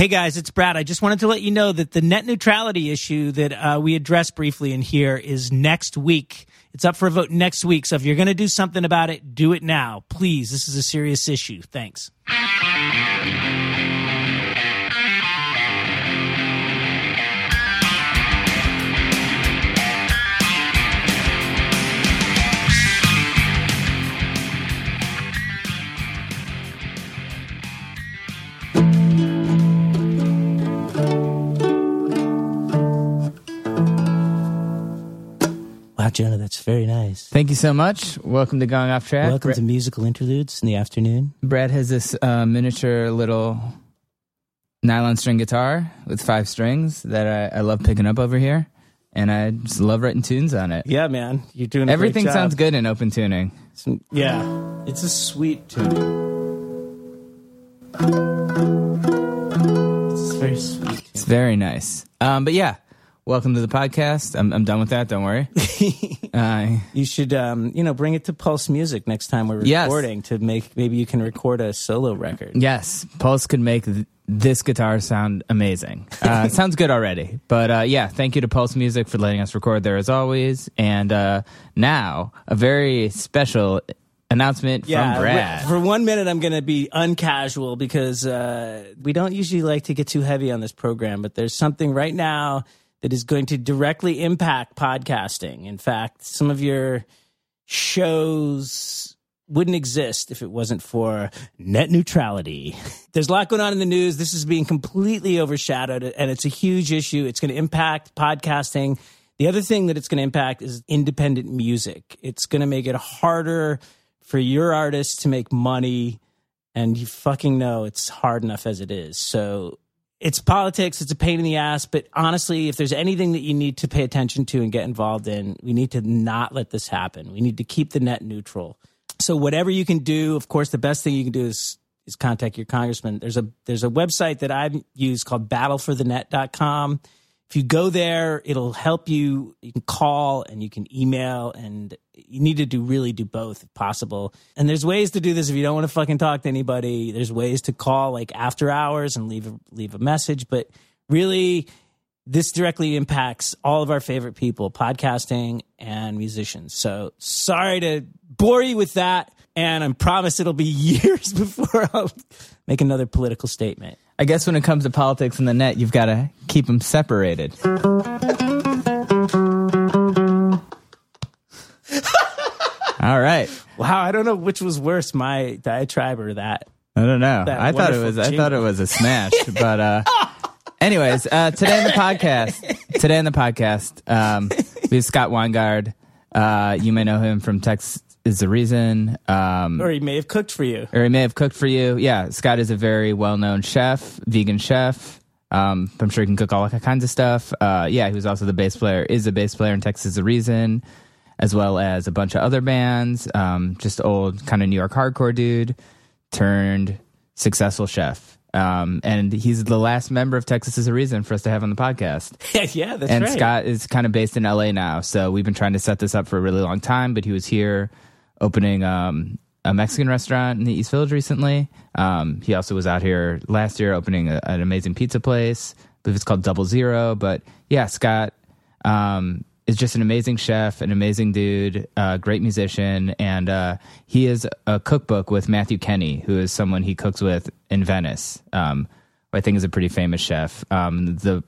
Hey guys, it's Brad. I just wanted to let you know that the net neutrality issue that uh, we addressed briefly in here is next week. It's up for a vote next week. So if you're going to do something about it, do it now. Please. This is a serious issue. Thanks. Wow, Jonah, that's very nice. Thank you so much. Welcome to Going Off Track. Welcome Bra- to musical interludes in the afternoon. Brad has this uh, miniature little nylon string guitar with five strings that I, I love picking up over here, and I just love writing tunes on it. Yeah, man, you're doing a great Everything job. sounds good in open tuning. Some- yeah, it's a sweet tuning. It's very sweet. It's very nice. Um, but yeah, welcome to the podcast. I'm, I'm done with that. Don't worry. uh, You should, um, you know, bring it to Pulse Music next time we're Yes. recording to make. Maybe you can record a solo record. yes, Pulse could make th- this guitar sound amazing. Uh, it sounds good already. But uh, yeah, thank you to Pulse Music for letting us record there as always. And uh, now, a very special announcement Yeah, from Brad. for one minute, I'm going to be uncasual because uh, we don't usually like to get too heavy on this program, but there's something right now that is going to directly impact podcasting. In fact, some of your shows wouldn't exist if it wasn't for net neutrality. There's a lot going on in the news. This is being completely overshadowed, and it's a huge issue. It's going to impact podcasting. The other thing that it's going to impact is independent music. It's going to make it harder for your artists to make money, and you fucking know it's hard enough as it is. So it's politics, it's a pain in the ass, but honestly, if there's anything that you need to pay attention to and get involved in, we need to not let this happen. We need to keep the net neutral. So whatever you can do, of course, the best thing you can do is is contact your congressman. There's a there's a website that I use called battleforthenet.com. If you go there, it'll help you. You can call and you can email, and you need to do really do both if possible. And there's ways to do this if you don't want to fucking talk to anybody. There's ways to call like after hours and leave leave a message. But really, this directly impacts all of our favorite people, podcasting and musicians. So sorry to bore you with that. And I promise it'll be years before I'll make another political statement. I guess when it comes to politics and the net, you've got to keep them separated. All right. Wow, I don't know which was worse, my diatribe or that. I don't know. I thought it was. I thought it was a smash. but uh, anyways, uh, today in the podcast, today in the podcast, um, we have Scott Winegard. Uh, you may know him from Text is the reason. Um, Or he may have cooked for you. or he may have cooked for you. Yeah, Scott is a very well known chef, vegan chef. Um, I'm sure he can cook all kinds of stuff. Uh, yeah, he was also the bass player, is a bass player in Texas is the Reason, as well as a bunch of other bands. Um, just old kind of New York hardcore dude turned successful chef. Um, and he's the last member of Texas is a Reason for us to have on the podcast. yeah, that's and right. Scott is kind of based in LA now. So we've been trying to set this up for a really long time, but he was here opening um, a Mexican restaurant in the East Village recently. Um, he also was out here last year opening a, an amazing pizza place. I believe it's called Double Zero. But yeah, Scott um, is just an amazing chef, an amazing dude, uh, great musician, and uh, he is a cookbook with Matthew Kenney, who is someone he cooks with in Venice. Um, I think is a pretty famous chef. Um, the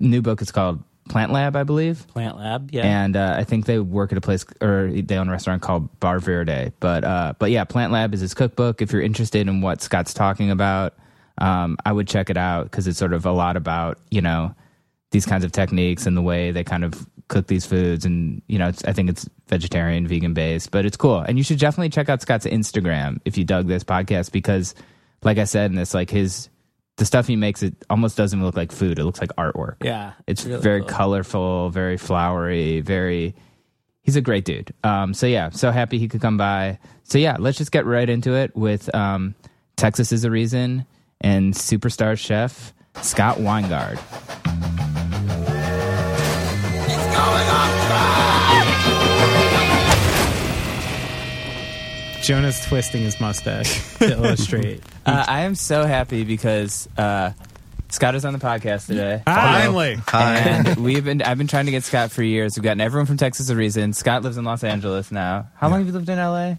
new book is called Plant Lab, I believe. Plant Lab, yeah. And uh, I think they work at a place or they own a restaurant called Bar Verde. But uh, but yeah, Plant Lab is his cookbook. If you're interested in what Scott's talking about, um, I would check it out because it's sort of a lot about you know these kinds of techniques and the way they kind of cook these foods. And you know, it's, I think it's vegetarian, vegan based, but it's cool. And you should definitely check out Scott's Instagram if you dug this podcast because, like I said in this, like his the stuff he makes it almost doesn't look like food. It looks like artwork. Yeah, it's really very cool. colorful very flowery very he's a great dude. Um, so yeah so happy he could come by. So yeah let's just get right into it with um, texas is a reason and superstar chef scott winegard Jonah's twisting his mustache to illustrate. uh, i am so happy because uh, scott is on the podcast today Finally. and we've been I've been trying to get Scott for years. We've gotten everyone from Texas a reason. Scott lives in Los Angeles now. How long have you lived in LA?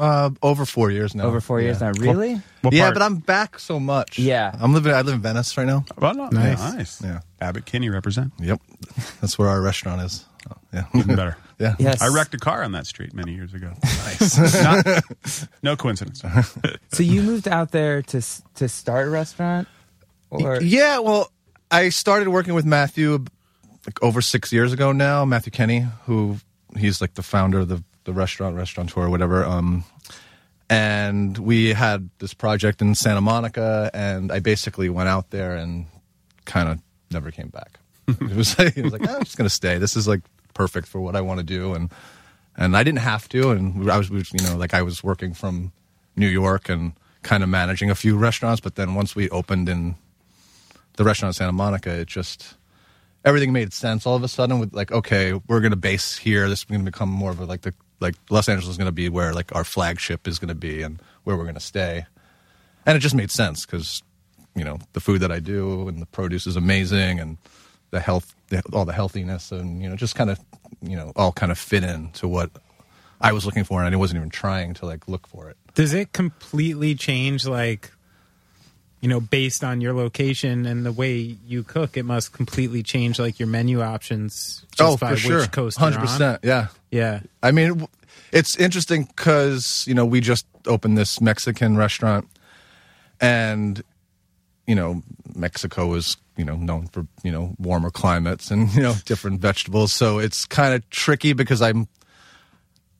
Uh, over four years now. Over four years Yeah. now. Really? What yeah, part? but I'm back so much. Yeah. I'm living. I live in Venice right now. Well, no, Nice. nice. Yeah. Abbot Kinney represent. Yep, that's where our restaurant is. Oh, yeah, Even better. yeah. Yes. I wrecked a car on that street many years ago. Nice. Not- no coincidence. So you moved out there to to start a restaurant, or yeah. Well, I started working with Matthew like over six years ago now. Matthew Kenney, who he's like the founder of the the restaurant, restaurateur, or whatever. Um, and we had this project in Santa Monica, and I basically went out there and kind of never came back. it was like, it was like "Oh, I'm just gonna stay. This is like perfect for what I want to do, and and I didn't have to. And I was, you know, like I was working from New York and kind of managing a few restaurants, but then once we opened in the restaurant in Santa Monica, it just everything made sense all of a sudden. With like, okay, we're gonna base here. This is gonna become more of a like the like Los Angeles is gonna be where like our flagship is gonna be and where we're gonna stay, and it just made sense because you know the food that I do and the produce is amazing and the health, the, all the healthiness and you know just kind of you know all kind of fit in to what I was looking for and I wasn't even trying to like look for it. Does it completely change, like, you know, based on your location and the way you cook? It must completely change, like, your menu options just oh, by for which sure, coast hundred percent. yeah. Yeah. I mean, it's interesting because you know we just opened this Mexican restaurant, and you know Mexico is you know known for you know warmer climates and you know different vegetables. So it's kind of tricky because I'm,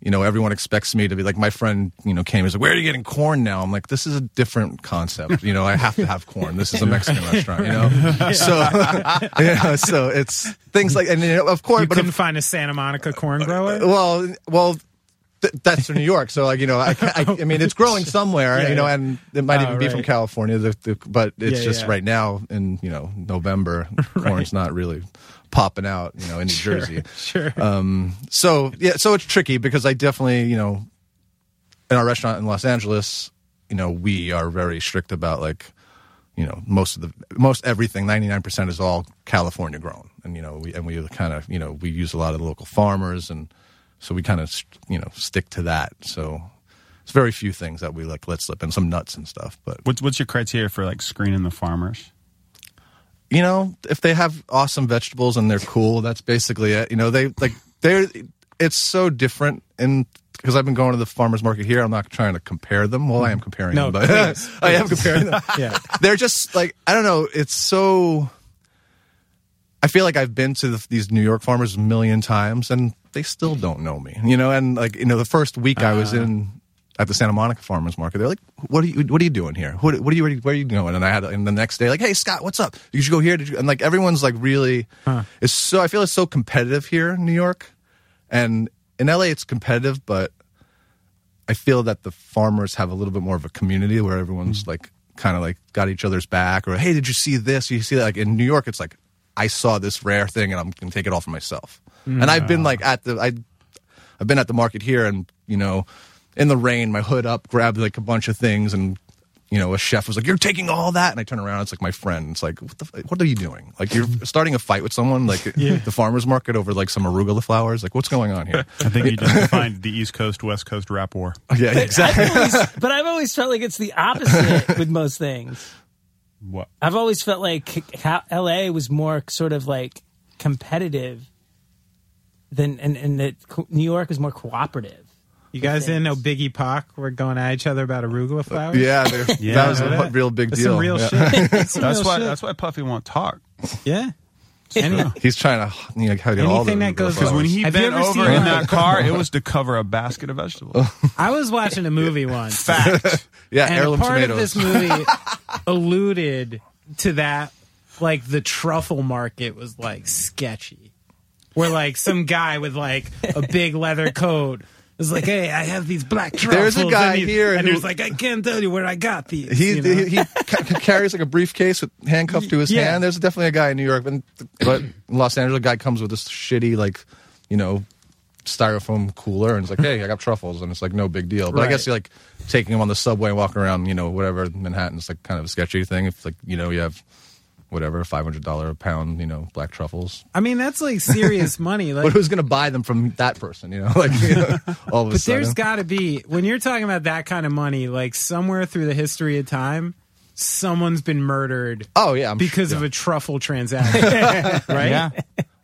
you know, everyone expects me to be like my friend. You know, came and like, "Where are you getting corn now?" I'm like, "This is a different concept. You know, I have to have corn. This is a Mexican restaurant. You know, so you know, so it's things like and you know, of course, You but couldn't of, find a Santa Monica corn grower? well, well, th- that's from New York. So, like, you know, I, I, I mean, it's growing somewhere, Yeah, you know, yeah. and it might Oh, even be from. California. The, the, but it's Yeah, just right now in you know November, corn's not really popping out, you know, in New Jersey. Sure. Um, so yeah, so it's tricky because I definitely, you know, in our restaurant in Los Angeles, you know, we are very strict about like, you know, most of the most everything, ninety nine percent is all California grown, and you know, we and we kind of, you know, we use a lot of the local farmers, and so we kind of, you know, stick to that. So it's very few things that we like let slip, and some nuts and stuff, but What's what's your criteria for like screening the farmers? you know, if they have awesome vegetables and they're cool, that's basically it. You know, they like they're it's so different in because I've been going to the farmers market here. I'm not trying to compare them. Well, I am mm. comparing No, them, but please, I am comparing them. Yeah. They're just like I don't know. It's so. I feel like I've been to the, these New York farmers a million times, and they still don't know me. You know, and like you know, the first week I was uh-huh. in at the Santa Monica farmers market, they're like, "What are you? What are you doing here? What, what are you? Where are you going?" And I had, and the next day, like, "Hey, Scott, what's up? Did you go here? Did you?" And like everyone's like really, it's so. I feel it's so competitive here in New York, and in LA it's competitive, but I feel that the farmers have a little bit more of a community where everyone's hmm. like kind of like got each other's back or hey did you see this you see that like in New York it's like I saw this rare thing and I'm gonna take it all for myself and I've been like at the I I've been at the market here and you know in the rain my hood up grabbed like a bunch of things and you know, a chef was like, "You're taking all that," and I turn around, it's like my friend. It's like, "What the? f- What are you doing? Like you're starting a fight with someone, like the farmers market over like some arugula flowers. Like what's going on here?" I think you just defined the East Coast West Coast rap war. yeah, exactly. I've always, but I've always felt like it's the opposite with most things. What? I've always felt like how LA was more sort of like competitive than, and, and that New York is more cooperative. You guys didn't know Biggie Pac were going at each other about arugula uh, flowers? yeah, Yeah. that was a That- real big That's deal. some real Yeah. shit. That's, That's real why. shit. That's why Puffy won't talk. Yeah. Any- He's trying to you know, hide all the Anything that goes- Because when he Have you bent ever over seen, in that car, it was to cover a basket of vegetables. I was watching a movie once. Fact. yeah, and heirloom a part tomatoes. of this movie alluded to that like the truffle market was like sketchy where like some guy with like a big leather coat was like hey i have these black truffles There's a guy and he- here and who- he like i can't tell you where i got these He, you know? he, he ca- ca- carries like a briefcase with handcuffed to his Yeah. hand. There's definitely a guy in New York, but, but in Los Angeles, a guy comes with this shitty like, you know, styrofoam cooler and it's like, hey, I got truffles, and it's like no big deal. But I guess you're like taking him on the subway and walking around, you know, whatever Manhattan. It's like kind of a sketchy thing. If like you know you have whatever five hundred dollar a pound, you know, black truffles. i mean that's like serious money like But who's gonna buy them from that person? You know, like you know, all of a But sudden. there's got to be when you're talking about that kind of money, like somewhere through the history of time, someone's been murdered oh yeah, I'm because sure, of a truffle transaction, right? Yeah.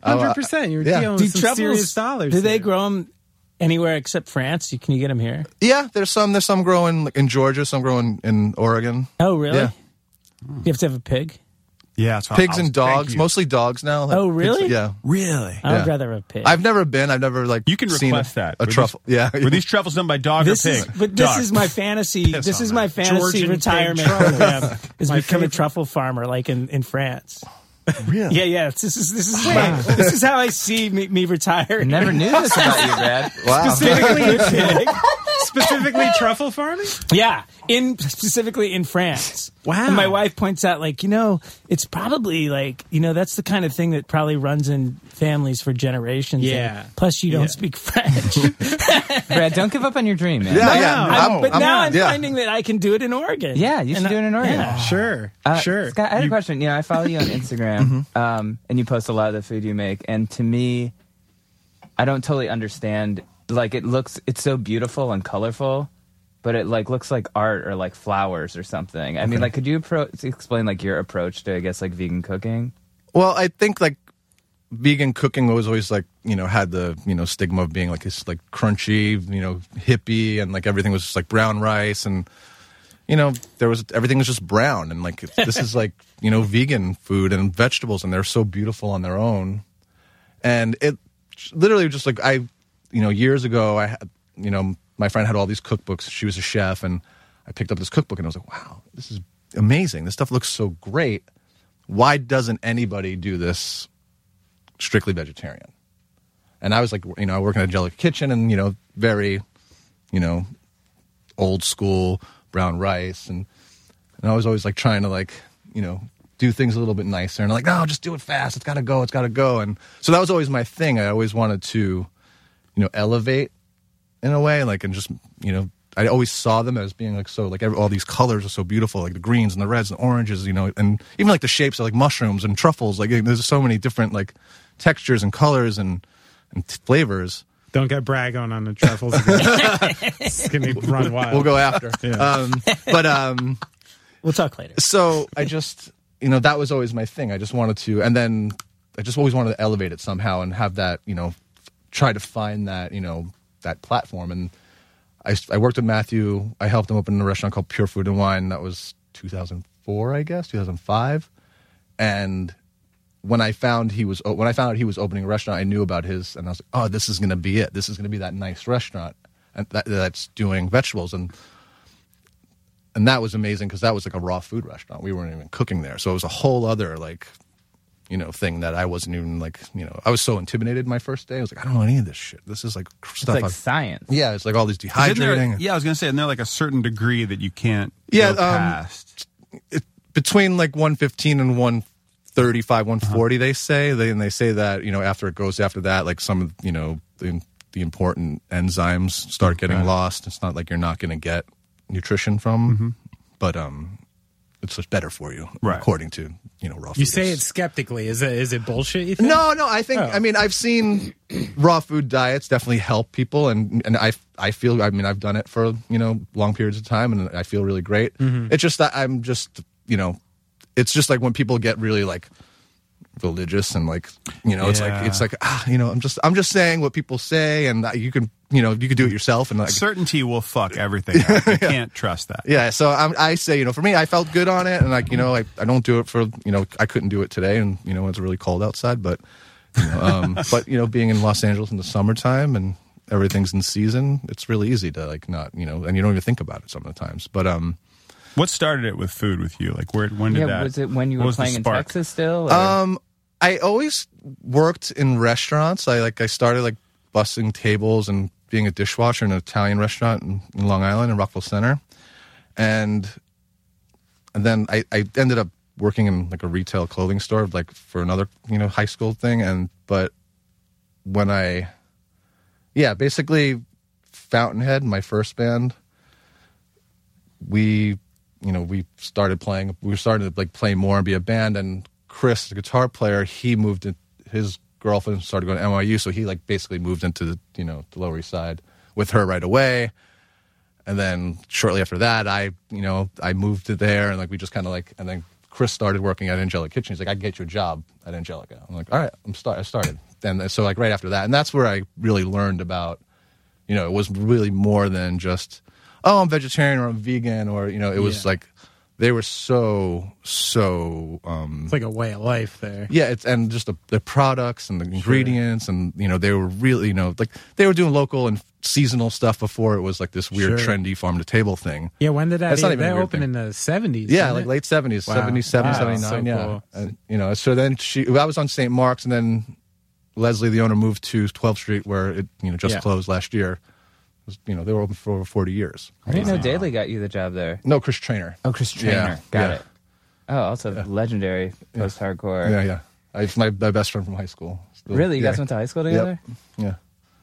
hundred percent. You're yeah. dealing Do with some serious dollars. Do they grow them anywhere except France? You, can you get them here? yeah. There's some. There's some growing like, in Georgia. Some growing in Oregon. Oh, really? Yeah. You have to have a pig? Yeah, so pigs I'll- and dogs, mostly dogs now. Oh, like, Oh, pigs- really? yeah. Really? I Yeah. would rather have a pig. I've never been. I've never like You can seen request a, that. a Were truffle. yeah, Were these truffles done by dog this or is, but this Dog. is my fantasy. Piss this is my that. fantasy Georgian retirement truffles. program. Is My become a truffle farmer, like in, in France. Really? Yeah, yeah. This is this is my, this is how I see me, me retire. Never knew this about you, Brad. Wow. specifically, specifically truffle farming? Yeah, in specifically in France. Wow. And my wife points out, like, you know, it's probably like, you know, that's the kind of thing that probably runs in families for generations. and Yeah. plus, you don't Yeah. speak French. Brad, don't give up on your dream, man. Yeah, No, yeah. no, I'm- I'm- but I'm- now I'm yeah. finding that I can do it in Oregon. Yeah, you should And do it in Oregon. yeah. Sure, Uh, sure. Scott, I had a question. You know, I follow you on Instagram, um, and you post a lot of the food you make. And to me, I don't totally understand. Like, it looks, it's so beautiful and colorful, but it like looks like art or like flowers or something. I mean, like, could you appro- explain like your approach to, I guess, like vegan cooking? Well, I think like vegan cooking was always like you know had the you know stigma of being like it's like crunchy you know hippie and like everything was just like brown rice and you know there was everything was just brown and like this is like you know vegan food and vegetables and they're so beautiful on their own and it literally just like I you know years ago I you know my friend had all these cookbooks she was a chef and I picked up this cookbook and I was like wow this is amazing this stuff looks so great why doesn't anybody do this strictly vegetarian? And I was like, you know, I work in a Angelica kitchen and, you know, very, you know, old school brown rice. And, and I was always like trying to like, you know, do things a little bit nicer. And like, no, just do it fast. It's got to go. It's got to go. And so that was always my thing. I always wanted to, you know, elevate in a way, like, and just, you know, I always saw them as being like so, like every, all these colors are so beautiful, like the greens and the reds and oranges, you know, and even like the shapes of like mushrooms and truffles. Like there's so many different like textures and colors and, and t- flavors. Don't get brag on on the truffles again. it's gonna run wild. We'll go after. um, but um, We'll talk later. so I just, you know, that was always my thing. I just wanted to, and then I just always wanted to elevate it somehow and have that, you know, try to find that, you know, that platform. And I, I worked with Matthew. I helped him open a restaurant called Pure Food and Wine. That was 2004, I guess, 2005. And when I found he was, when I found out he was opening a restaurant, I knew about his, and I was like, oh, this is going to be it. This is going to be that nice restaurant and that, that's doing vegetables. And and that was amazing because that was like a raw food restaurant. We weren't even cooking there, so it was a whole other like, you know, thing that I wasn't even like, you know, I was so intimidated my first day. I was like, I don't know any of this shit. This is like It's stuff. like I've- science. yeah, it's like all these Isn't there- dehydrating. yeah, I was gonna say, isn't there like a certain degree that you can't Yeah, go um, past? it, between like 115 and 135 Uh-huh. 140 they say they and they say that you know after it goes after that like some of you know the, the important enzymes start getting lost it's not like you're not going to get nutrition from Mm-hmm. but um, it's just better for you, Right. according to you know raw. Food you food say it skeptically. Is it is it bullshit? You think? No, no. I think. Oh. I mean, I've seen raw food diets definitely help people, and and I I feel. I mean, I've done it for you know long periods of time, and I feel really great. Mm-hmm. It's just that I'm just you know, it's just like when people get really like religious and like you know, it's like it's like ah, you know, I'm just I'm just saying what people say, and you can you know you can do it yourself, and like Certainty will fuck everything up. You can't trust that. yeah, so I'm, I say, you know, for me, I felt good on it, and like, you know, I, I don't do it for, you know, I couldn't do it today, and you know, it's really cold outside, but, you know, um, but you know, being in Los Angeles in the summertime and everything's in season, it's really easy to like not, you know, and you don't even think about it some of the times. But um, What started it with food with you? Like where? When did Yeah, that? was it when you what were was the playing in spark? Texas still? or- um, I always worked in restaurants. I like I started like bussing tables and being a dishwasher in an Italian restaurant in, in Long Island in Rockville Centre, and and then I, I ended up working in like a retail clothing store like for another you know high school thing. And but when I yeah basically Fountainhead my first band we you know we started playing we started to like play more and be a band. And chris the guitar player he moved in his girlfriend started going to nyu so he like basically moved into the you know the lower east side with her right away. And then shortly after that i you know i moved to there and like we just kind of like and then chris started working at angelica kitchen. He's like i can get you a job at angelica. I'm like all right i'm start i started. And so like right after that and that's where i really learned about you know, it was really more than just, oh, I'm vegetarian or I'm vegan or, you know, it was Yeah. like they were so, so, um, It's like a way of life there. yeah, it's, and just the, the products and the ingredients and, you know, they were really, you know, like they were doing local and seasonal stuff before it was like this weird, Sure. trendy farm to table thing. Yeah, when did that? That's not even that opened in the seventies. Yeah, like late 70s, Wow. 77, Wow. 79, So yeah. cool. And, you know, so then she, I was on St. Mark's and then Leslie, the owner, moved to 12th Street where it, you know, just Yeah. closed last year. It was, you know, they were open for over 40 years. I didn't know Daly got you the job there. No, Chris Traynor. Oh, Chris Traynor. Yeah, Got yeah. it. Oh, also legendary post hardcore. Yeah, yeah. I, it's my, my best friend from high school. Still- Really? You yeah. guys went to high school Yep. together? Yeah,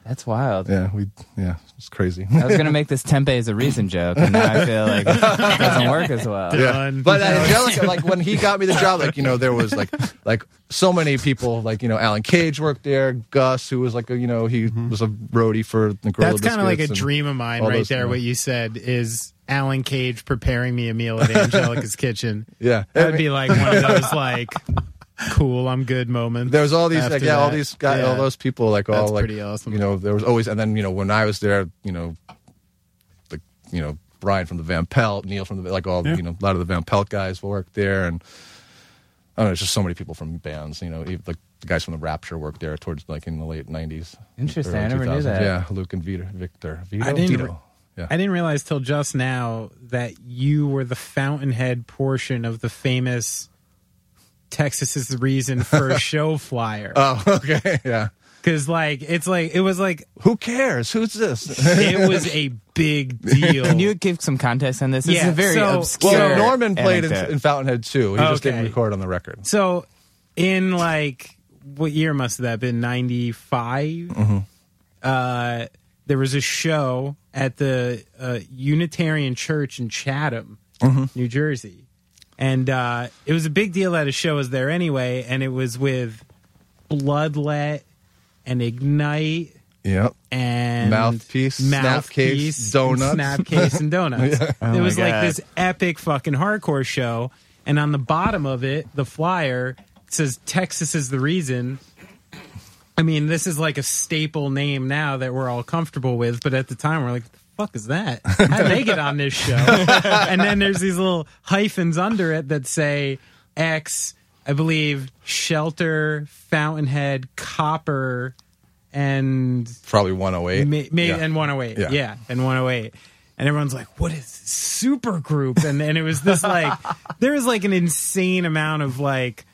That's wild. yeah. We, yeah. It's crazy. I was gonna make this Tempeh is a reason joke, and now I feel like it doesn't work as well. yeah. But uh, Angelica, like when he got me the job, like you know, there was like like so many people, like you know, Alan Cage worked there, Gus, who was like a you know, he was a roadie for the Gorilla That's kind of like a dream of mine, all right those, there. you know. What you said is Alan Cage preparing me a meal at Angelica's kitchen. Yeah. that would be like one of those like cool, I'm good moments. There was all these, like, after yeah, all these guys, all those people, like all That's like, pretty awesome. you know, there was always, and then you know, when I was there, you know, the, you know, Brian from the Van Pelt, Neil from the, like all, Yeah. you know, a lot of the Van Pelt guys worked there, and I don't know, it's just so many people from bands, you know, even, like the guys from the Rapture worked there towards like in the late '90s. Interesting. I never knew that. Yeah, Luke and Vito, Victor, Vito, I didn't Vito. re- yeah. I didn't realize till just now that you were the fountainhead portion of the famous Texas is the reason for a show flyer. Oh, okay, yeah. Because like it's like it was like Who cares? Who's this? it was a big deal. Can you give some context on this? This is Yeah, a very so- obscure. well, Norman played in, anecdote. in Fountainhead too. He just didn't Okay. record on the record. So, in like what year must have that been? Ninety Uh, there was a show at the uh, Unitarian Church in Chatham, New Jersey, and uh, it was a big deal that a show was there anyway. And it was with Bloodlet and Ignite Yep. and Mouthpiece, Mouthpiece, Snapcase, Donuts. and Snapcase, and donuts. Oh it my was like this epic fucking hardcore show, and on the bottom of it, the flyer says "Texas is the reason." I mean, this is like a staple name now that we're all comfortable with, but at the time we're like, "What the fuck is that? How did they get on this show?" and then there's these little hyphens under it that say X, I believe, Shelter, Fountainhead, Copper, and Probably 108. May, may, Yeah. and 108. Yeah. Yeah. and 108. And everyone's like, what is super group? And and it was this like there was like an insane amount of like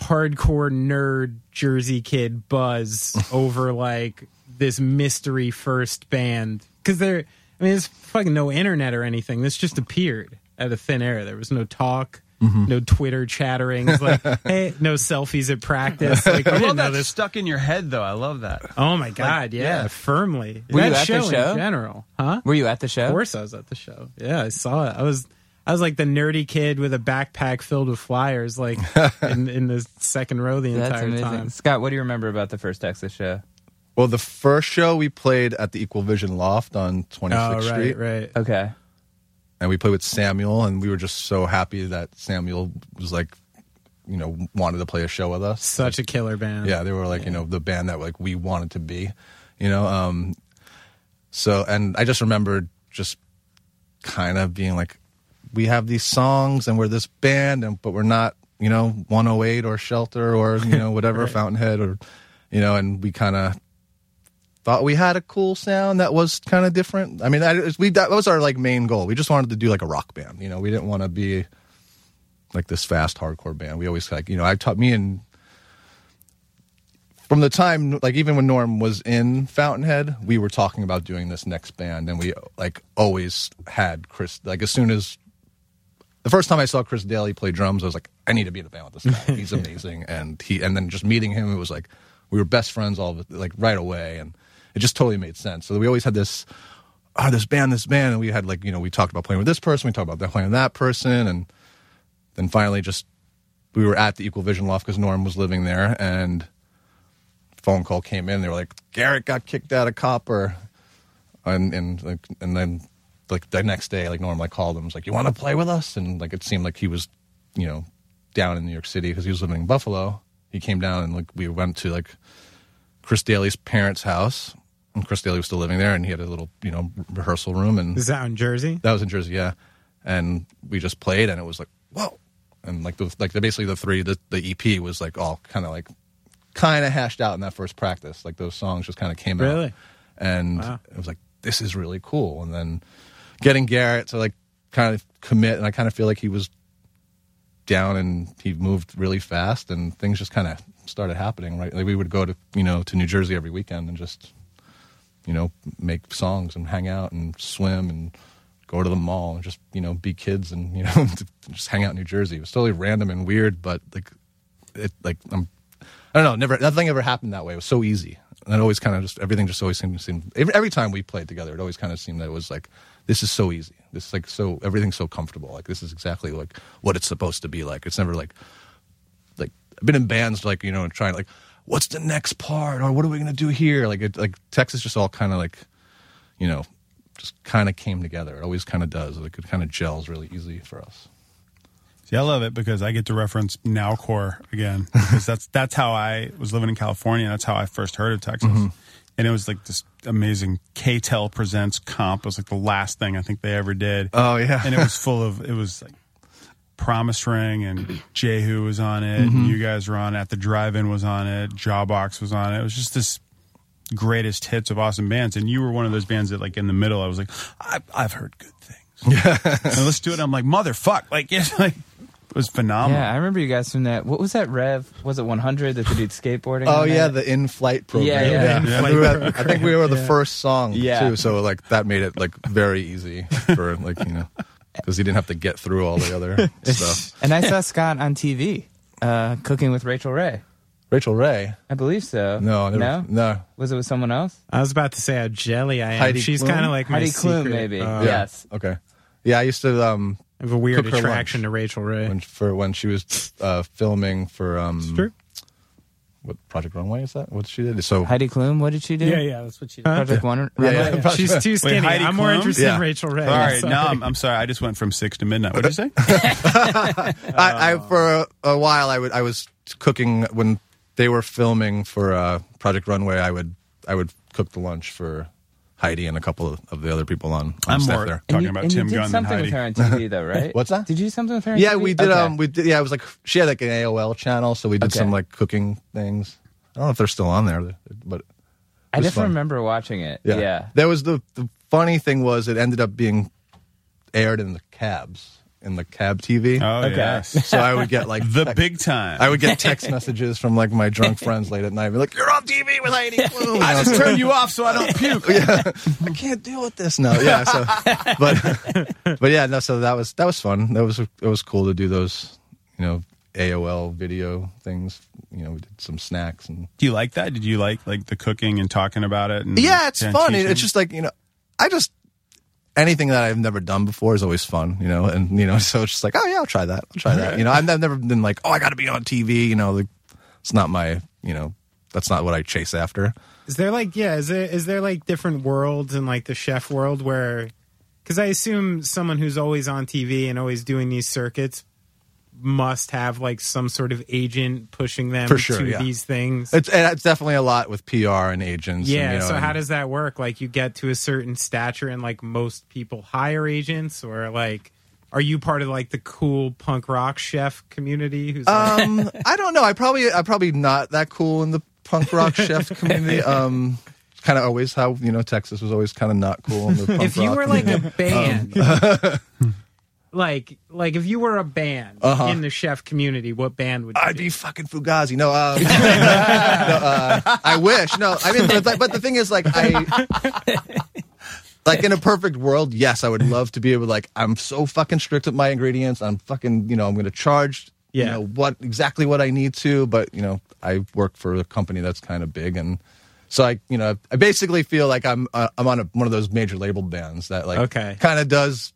hardcore nerd Jersey kid buzz over like this mystery first band. Cause there I mean there's fucking no internet or anything. This just appeared out of thin air. There was no talk. Mm-hmm. No Twitter chattering. It's like, hey, no selfies at practice. Like, we I didn't love know that this stuck in your head, though. I love that. Oh my god, yeah, yeah. firmly. Were that you at the show, show? in general, huh? Were you at the show? Of course, I was at the show. Yeah, I saw it. I was. I was like the nerdy kid with a backpack filled with flyers, like in, in the second row the That's entire amazing. time. Scott, what do you remember about the first Texas show? Well, the first show we played at the Equal Vision Loft on 26th Oh, right, Street, right. Okay. and we played with Samuel, and we were just so happy that Samuel was like, you know, wanted to play a show with us. Such a killer band. Yeah, they were like, you know, the band that like we wanted to be, you know. Um, so, and I just remember just kind of being like, we have these songs and we're this band, and but we're not, you know, 108 or Shelter or you know whatever Fountainhead or, you know, and we kind of thought we had a cool sound that was kind of different. I mean, that, we that was our like main goal. We just wanted to do like a rock band, you know. We didn't want to be like this fast hardcore band. We always like, you know, I taught me and from the time like even when Norm was in Fountainhead, we were talking about doing this next band and we like always had Chris like as soon as the first time I saw Chris Daly play drums, I was like, I need to be in a band with this guy. He's amazing. and he and then just meeting him, it was like we were best friends all like right away and it just totally made sense. So we always had this oh, this band, this band, and we had like, you know, we talked about playing with this person, we talked about playing with that person, and then finally just we were at the Equal Vision Loft because Norm was living there, and phone call came in. They were like, Garrett got kicked out of Copper, and and like and then like the next day, like Norm like called him, was like, you want to play with us? And like it seemed like he was, you know, down in New York City because he was living in Buffalo. He came down and like we went to like Chris Daly's parents' house, Chris Daly was still living there, and he had a little you know rehearsal room, and Is that in Jersey? that was in Jersey, yeah. And we just played, and it was like, whoa! And like the like the, basically the three the the EP was like all kind of like kind of hashed out in that first practice. Like those songs just kind of came out, Really? and Wow. it was like this is really cool. And then getting Garrett to like kind of commit, and I kind of feel like he was down and he moved really fast, and things just kind of started happening. Right, like we would go to you know to New Jersey every weekend and just you know make songs and hang out and swim and go to the mall and just you know be kids and you know just hang out in New Jersey. It was totally random and weird, but like it like I'm I don't know, never nothing ever happened that way. It was so easy. And it always kind of just everything just always seemed, seemed every, every time we played together, it always kind of seemed that it was like this is so easy. This is like so everything's so comfortable. Like this is exactly like what it's supposed to be like. It's never like like I've been in bands like you know trying like what's the next part or what are we gonna do here? Like it like Texas just all kind of like you know just kind of came together. It always kind of does. Like it kind of gels really easy for us. See, I love it because I get to reference Nowcore again because that's that's how I was living in California. That's how I first heard of Texas, Mm-hmm. and it was like this amazing KTEL presents comp. It was like the last thing I think they ever did. Oh, yeah. and it was full of it was like Promise Ring and Jehu was on it. Mm-hmm. And you guys were on it. The Drive-In was on it. Jawbox was on it. It was just this greatest hits of awesome bands, and you were one of those bands that like in the middle. I was like, I, I've heard good things. Yeah, and let's do it. I'm like, motherfuck, like it's like it was phenomenal. Yeah, I remember you guys from that. What was that Rev? Was it 100 that they did skateboarding? Oh on that? yeah, the in-flight program. Yeah, yeah. Yeah. We were- I think we were the first song Yeah. too, so like that made it like very easy for like you know because he didn't have to get through all the other stuff. And I saw Scott on TV uh, cooking with Rachael Ray. Rachael Ray, I believe so. no, never, no, no, Was it with someone else? I was about to say how jelly I am. Heidi She's kind of like my Heidi Klum, secret, maybe. uh, Yes. okay, yeah. I used to um I have a weird attraction to Rachael Ray. when for when she was uh filming for um True. What Project Runway is that? What she did? So Heidi Klum. What did she do? Yeah, yeah, that's what she did. Project One. Yeah, yeah. Runway? She's too skinny. Heidi I'm more Klum? interested Yeah. in Rachael Ray. Sorry, Sorry. no, I'm, I'm sorry. I just went from six to midnight. What did you say? I, I for a, a while I would I was cooking when they were filming for uh, Project Runway. I would I would cook the lunch for Heidi and a couple of, of the other people on, on I'm staff more there. talking you, about and Tim you did Gunn something with her on TV, though, right? What's that? Did you do something with her? On Yeah, TV? we did. Okay. Um, we did. Yeah, it was like she had like an AOL channel, so we did Okay. some like cooking things. I don't know if they're still on there, but I was definitely fun. remember watching it. yeah. Yeah. There was the the funny thing was it ended up being aired in the cabs in the cab TV. Oh Okay. yes, So I would get like the text- big time. I would get text messages from like my drunk friends late at night, be like, "You're on TV with Heidi Klum." I just turned you off so I don't puke. yeah, I can't deal with this now. Yeah, so but but yeah, no. So that was that was fun. That was it was cool to do those, you know, AOL video things. You know, we did some snacks and Do you like that? Did you like like the cooking and talking about it? And yeah, it's fun. Teaching? It's just like you know, I just anything that I've never done before is always fun, you know. And you know, so it's just like, oh yeah, I'll try that. I'll try that. You know, I've, I've never been like, oh, I got to be on TV. You know, like, it's not my, you know, that's not what I chase after. Is there like yeah? Is there is there like different worlds in like the chef world where? Because I assume someone who's always on TV and always doing these circuits must have like some sort of agent pushing them For sure, to yeah. these things. It's it's definitely a lot with PR and agents. and, yeah. you know, so how and- does that work? Like you get to a certain stature and like most people hire agents, or like are you part of like the cool punk rock chef community? Who's like, Um, I don't know. I probably I'm probably not that cool in the punk rock chef community. Um, kind of always how you know Texas was always kind of not cool in the punk if you rock were like a community. band. Like, like if you were a band Uh-huh. in the chef community, what band would you I'd be fucking Fugazi. No, um, no, uh, I wish. No, I mean, but, but the thing is, like, I, like in a perfect world, yes, I would love to be able, to, like, I'm so fucking strict with my ingredients. I'm fucking, you know, I'm going to charge, you Yeah. know, what exactly what I need to. But you know, I work for a company that's kind of big, and so I, you know, I basically feel like I'm, uh, I'm on a, one of those major label bands that, like, Okay. kind of does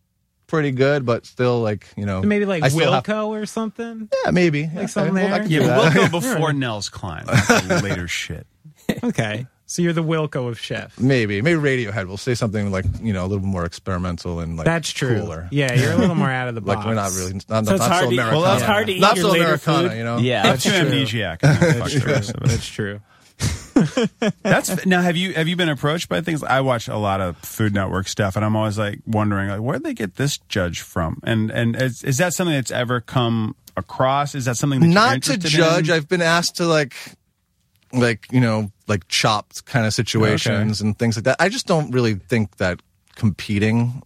pretty good, but still, like, you know, maybe like I still have- Wilco or something? yeah, maybe. Yeah, something well, I there? can Yeah, do that. we'll before Nels Cline. like, later shit. Okay, so you're the Wilco of chef. Maybe, maybe Radiohead will say something like you know a little more experimental and like That's true. cooler. Yeah, you're a little more out of the box. Like we're not really not, So not, it's not hard so to- Americana. well, it's hard to eat not your so later Americana, food. you know. Yeah. That's too amnesiac. Fuck the rest of it. That's true. That's now. Have you have you been approached by things? I watch a lot of Food Network stuff, and I'm always like wondering, like, where'd they get this judge from? And and is, is that something that's ever come across? Is that something that Not to judge. In? I've been asked to like, like you know, like chopped kind of situations and things like that. I just don't really think that competing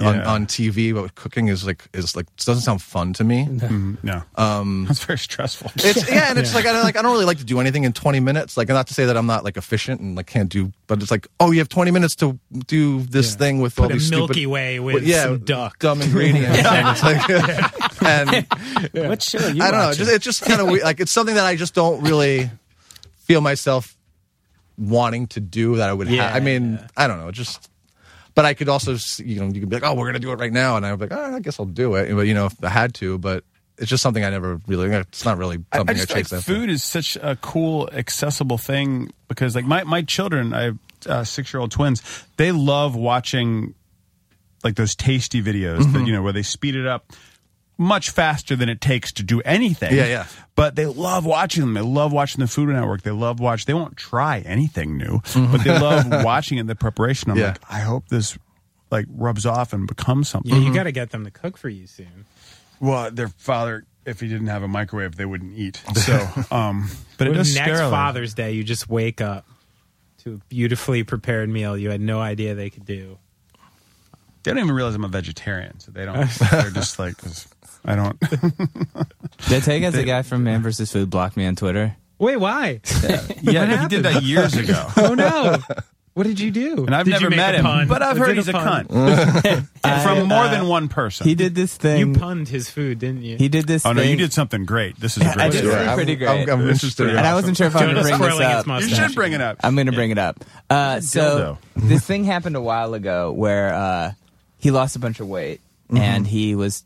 on, Yeah. on TV but cooking is like is like doesn't sound fun to me. no, um, that's very stressful. It's yeah, and it's like I don't like I don't really like to do anything in 20 minutes. Like not to say that I'm not like efficient and like can't do, but it's like oh, you have 20 minutes to do this thing with all Put a these Milky stupid, Way with with- yeah, some duck. dumb ingredients. and it's like, and What show are you I don't know. watching? Just, it's just kind of weird. Like it's something that I just don't really feel myself wanting to do. That I would. Yeah, ha- I mean, I don't know. Just. But I could also, you know, you could be like, "Oh, we're gonna do it right now," and I'm like, oh, "I guess I'll do it." But you know, if I had to, but it's just something I never really. It's not really I, I something I, like chase after. food is such a cool, accessible thing because, like, my my children, I have uh, six year old twins. They love watching like those tasty videos Mm-hmm. that you know where they speed it up much faster than it takes to do anything. Yeah, yeah. But they love watching them. They love watching the Food Network. They love watch. They won't try anything new, but they love watching it. The preparation. I'm Mm-hmm. Yeah. like, I hope this like rubs off and becomes something. Yeah, you got to get them to cook for you soon. Well, their father, if he didn't have a microwave, they wouldn't eat. So, um, but it With does next scare them. Father's Day, you just wake up to a beautifully prepared meal you had no idea they could do. They don't even realize I'm a vegetarian, so they don't. they're just like, 'cause I don't. Did I tell you guys the guy from Man vs. Food block me on Twitter? Wait, why? yeah, he did that years ago, oh no! What did you do? and I've Did never met him, pun? but I've Was heard he's a pun? cunt from more than one person. He did this thing. You punned his food, didn't you? he did this Oh no, you did something great. This is a I great did story. pretty great. I'm, I'm This is interested. pretty and I wasn't sure if I was going to bring this up. You should bring it up. I'm going to bring it up. Uh, so this thing happened a while ago where uh, he lost a bunch of weight and he was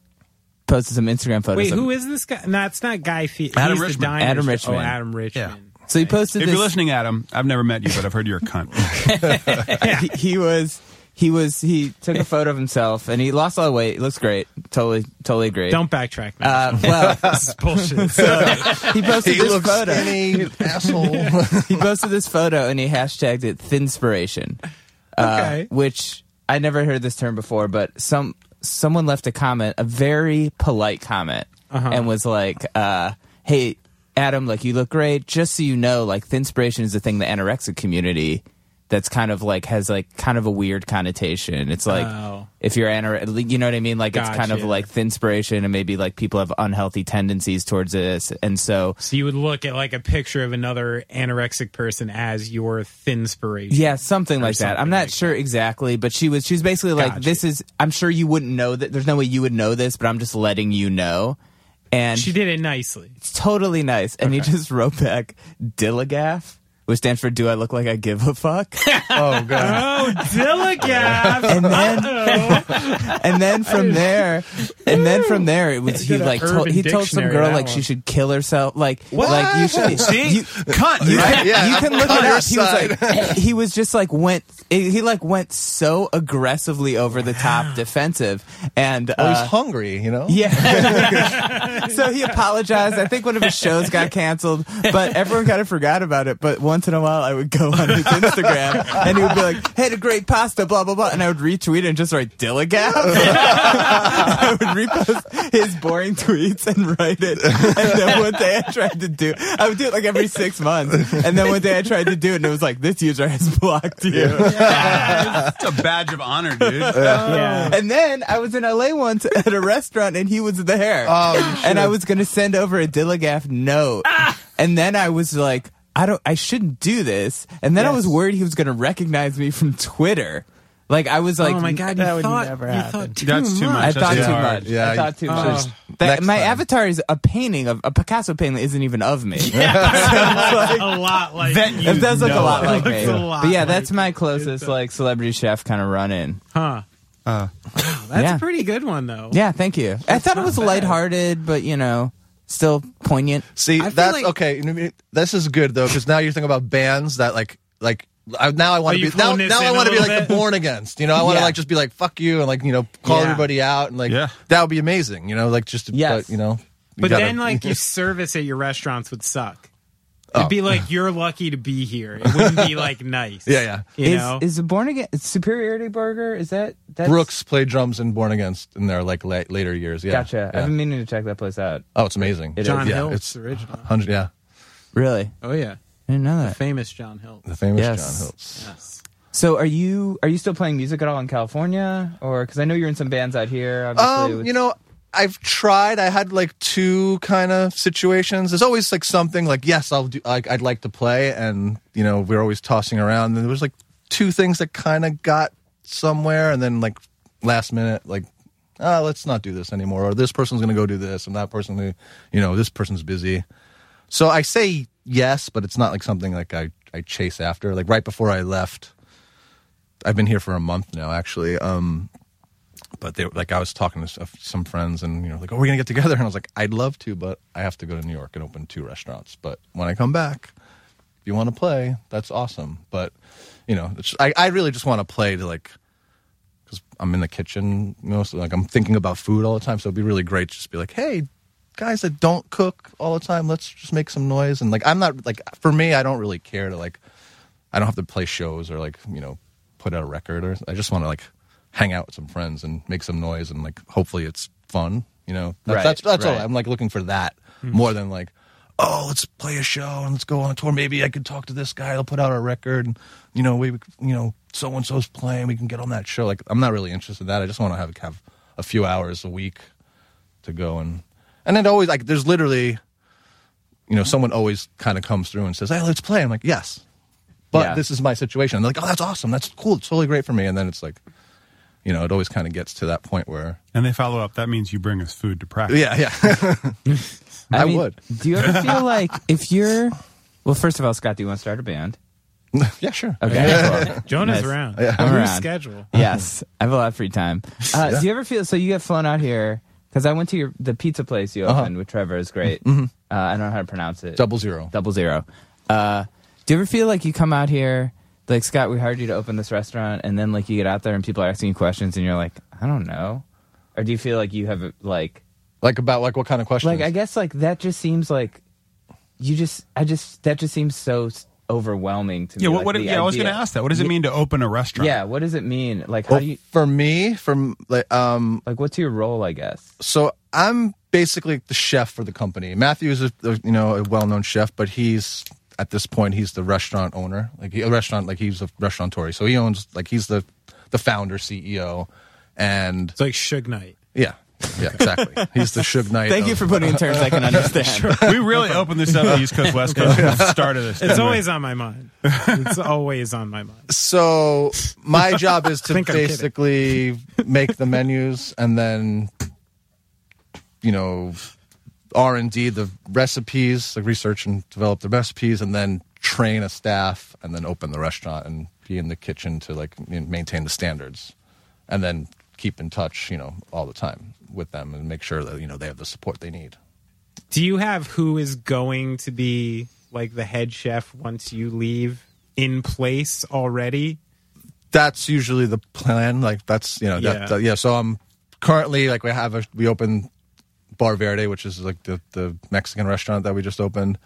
posted some Instagram photos. Wait, of- who is this guy? No, it's not Guy Fieri. Adam He's the Richman. diner Adam chef. Richman. Oh, Adam Richman. So he posted If this. you're listening, Adam, I've never met you, but I've heard you're a cunt. he, he was. He was. He took a photo of himself, and he lost all the weight. It looks great. Totally, totally great. Don't backtrack, man. Uh, well, this is bullshit. he posted He this looks photo. skinny, asshole. he posted this photo and he hashtagged it thinspiration. Uh, Okay. which I never heard this term before, but some someone left a comment, a very polite comment, Uh-huh. and was like, uh, "Hey, Adam, like you look great. Just so you know, like thinspiration is a thing the anorexic community." That's kind of like has like kind of a weird connotation. It's like Oh. if you're anorexic, you know what I mean. Like it's kind of Gotcha. like thinspiration, and maybe like people have unhealthy tendencies towards this, and so so you would look at like a picture of another anorexic person as your thin thinspiration. Yeah, something like that. I'm not like sure exactly, but she was she was basically like, Gotcha. "This is." I'm sure you wouldn't know that. There's no way you would know this, but I'm just letting you know. And She did it nicely. it's totally nice. And he just wrote back Dilligaf, which stands for "Do I look like I give a fuck?" oh god. Oh, Dilligaf! and then and then from there, and then from there, it was he like told, he told some girl like she should kill herself. Like what? like you should See, you, cunt. you, right? can, Yeah, you can look I'm it up. He was side. like, he was just like went, he like went so aggressively over the top defensive, and Well, uh, he's hungry, you know. yeah. so he apologized. I think one of his shows got canceled, but everyone kind of forgot about it. But once in a while, I would go on his Instagram and he would be like, "Had a great pasta, blah blah blah," and I would retweet it and just write Dilligaf. I would repost his boring tweets and write it. And then one day I tried to do, I would do it like every six months. And then one day I tried to do it, and it was like, "This user has blocked you." It's a badge of honor, dude. yeah. And then I was in LA once at a restaurant and he was there. Oh, and I was going to send over a Dilligaf note. Ah. And then I was like, I don't, I shouldn't do this. And then I was worried he was going to recognize me from Twitter. Like I was like, oh my god, that you would thought never you happen. thought too That's too much. I thought That's too much. Yeah, I thought too you- much. That- my time. avatar is a painting of a Picasso painting that isn't even of me. Yeah. a lot like That you It does look a lot like me. lot but yeah, like that's my closest like celebrity chef kind of run in. huh? Uh, That's Yeah. a pretty good one though. Yeah, thank you. I thought it was bad. lighthearted, but you know, still poignant. See, I feel that's like- okay. you know, I mean, This is good though, because now you're thinking about bands that like like. I, now I want Oh, to you've be now. honed this Now I in a want to be little like the bit? born against. You know, I want to Yeah. like just be like fuck you and like you know call Yeah. everybody out and like Yeah. that would be amazing. You know, like just to, Yes. but, you know. you But gotta- then, like, your service at your restaurants would suck. Oh. It'd be like you're lucky to be here. It wouldn't be like nice. Yeah, yeah. You is know, is the born again superiority burger? Is that that's, Brooks played drums in Born Against in their like la- later years. Yeah, Gotcha. Yeah. I've been meaning to check that place out. Oh, it's amazing. It John yeah, Hill's it's original. hundred. Yeah, Really? Oh yeah, I didn't know that. famous John Hill. the famous Yes. John Hiltz. Yes. So are you are you still playing music at all in California, or because I know you're in some bands out here? Obviously, Um, with- you know, I've tried. I had like two kind of situations. There's always like something like yes, I'll do. Like I'd like to play, and you know, we're always tossing around. And there was like two things that kind of got somewhere, and then like last minute, like. Oh, let's not do this anymore. Or this person's going to go do this, and that person, gonna- you know, this person's busy. So I say yes, but it's not like something like I, I chase after. Like right before I left, I've been here for a month now, actually. Um, but they like I was talking to some friends, and you know, like, "Oh, we're gonna get together," and I was like, "I'd love to, but I have to go to New York and open two restaurants. But when I come back, if you want to play, that's awesome. But you know, I I really just want to play to like." Because I'm in the kitchen, you know, so like I'm thinking about food all the time. So it'd be really great to just be like, "Hey, guys that don't cook all the time, let's just make some noise." And like, I'm not like for me, I don't really care to like, I don't have to play shows or like you know, put out a record or I just want to like hang out with some friends and make some noise and like hopefully it's fun. You know, that's Right, that's, that's all. right. I'm like looking for that hmm. more than like, oh, let's play a show and let's go on a tour. Maybe I could talk to this guy. He'll put out a record. And, you know, we you know so and so's playing. We can get on that show. Like I'm not really interested in that. I just want to have have a few hours a week to go and and it always like there's literally you know someone always kind of comes through and says hey let's play i'm like yes but Yeah. this is my situation and they're like oh that's awesome that's cool it's totally great for me and then it's like you know it always kind of gets to that point where and they follow up. That means you bring us food to practice. yeah yeah I mean, would. Do you ever feel like if you're well, first of all, Scott, do you want to start a band? yeah sure Okay, cool. Jonah's Nice. around. Yeah. I'm around. schedule? yes, I have a lot of free time. Uh, Do you ever feel so? You get flown out here because I went to your the pizza place you Uh-huh. opened with Trevor. is great. Uh, I don't know how to pronounce it. double zero Double zero. Uh, do you ever feel like you come out here, like Scott? We hired you to open this restaurant, and then like you get out there and people are asking you questions, and you're like, I don't know. Or do you feel like you have like, like about like what kind of questions like I guess like that just seems like you just I just that just seems so s- overwhelming to me. Yeah, what, like, what, the yeah, I was going to ask that. What does it mean to open a restaurant? Yeah, what does it mean? Like how well, do you for me from like um like what's your role? I guess. so I'm basically the chef for the company. Matthew is a, a you know a well-known chef, but he's at this point he's the restaurant owner, like he, a restaurant like he's a restaurateur. So he owns like he's the the founder CEO, and It's like Suge Knight. yeah, yeah, exactly. he's the Suge Knight. Thank you for putting in terms I can understand. sure. we really opened this up to East Coast, West Coast. from the Start of this. It's always on my mind. It's always on my mind. So my job is to think I'm kidding. basically make the menus and then, you know, R and D the recipes, like research and develop the recipes, and then train a staff, and then open the restaurant and be in the kitchen to like maintain the standards, and then keep in touch, you know, all the time with them and make sure that you know they have the support they need. Do you have who is going to be like the head chef once you leave in place already? That's usually the plan. Like that's you know Yeah. that- yeah. So I'm currently like we have a we opened Bar Verde, which is like the the Mexican restaurant that we just opened,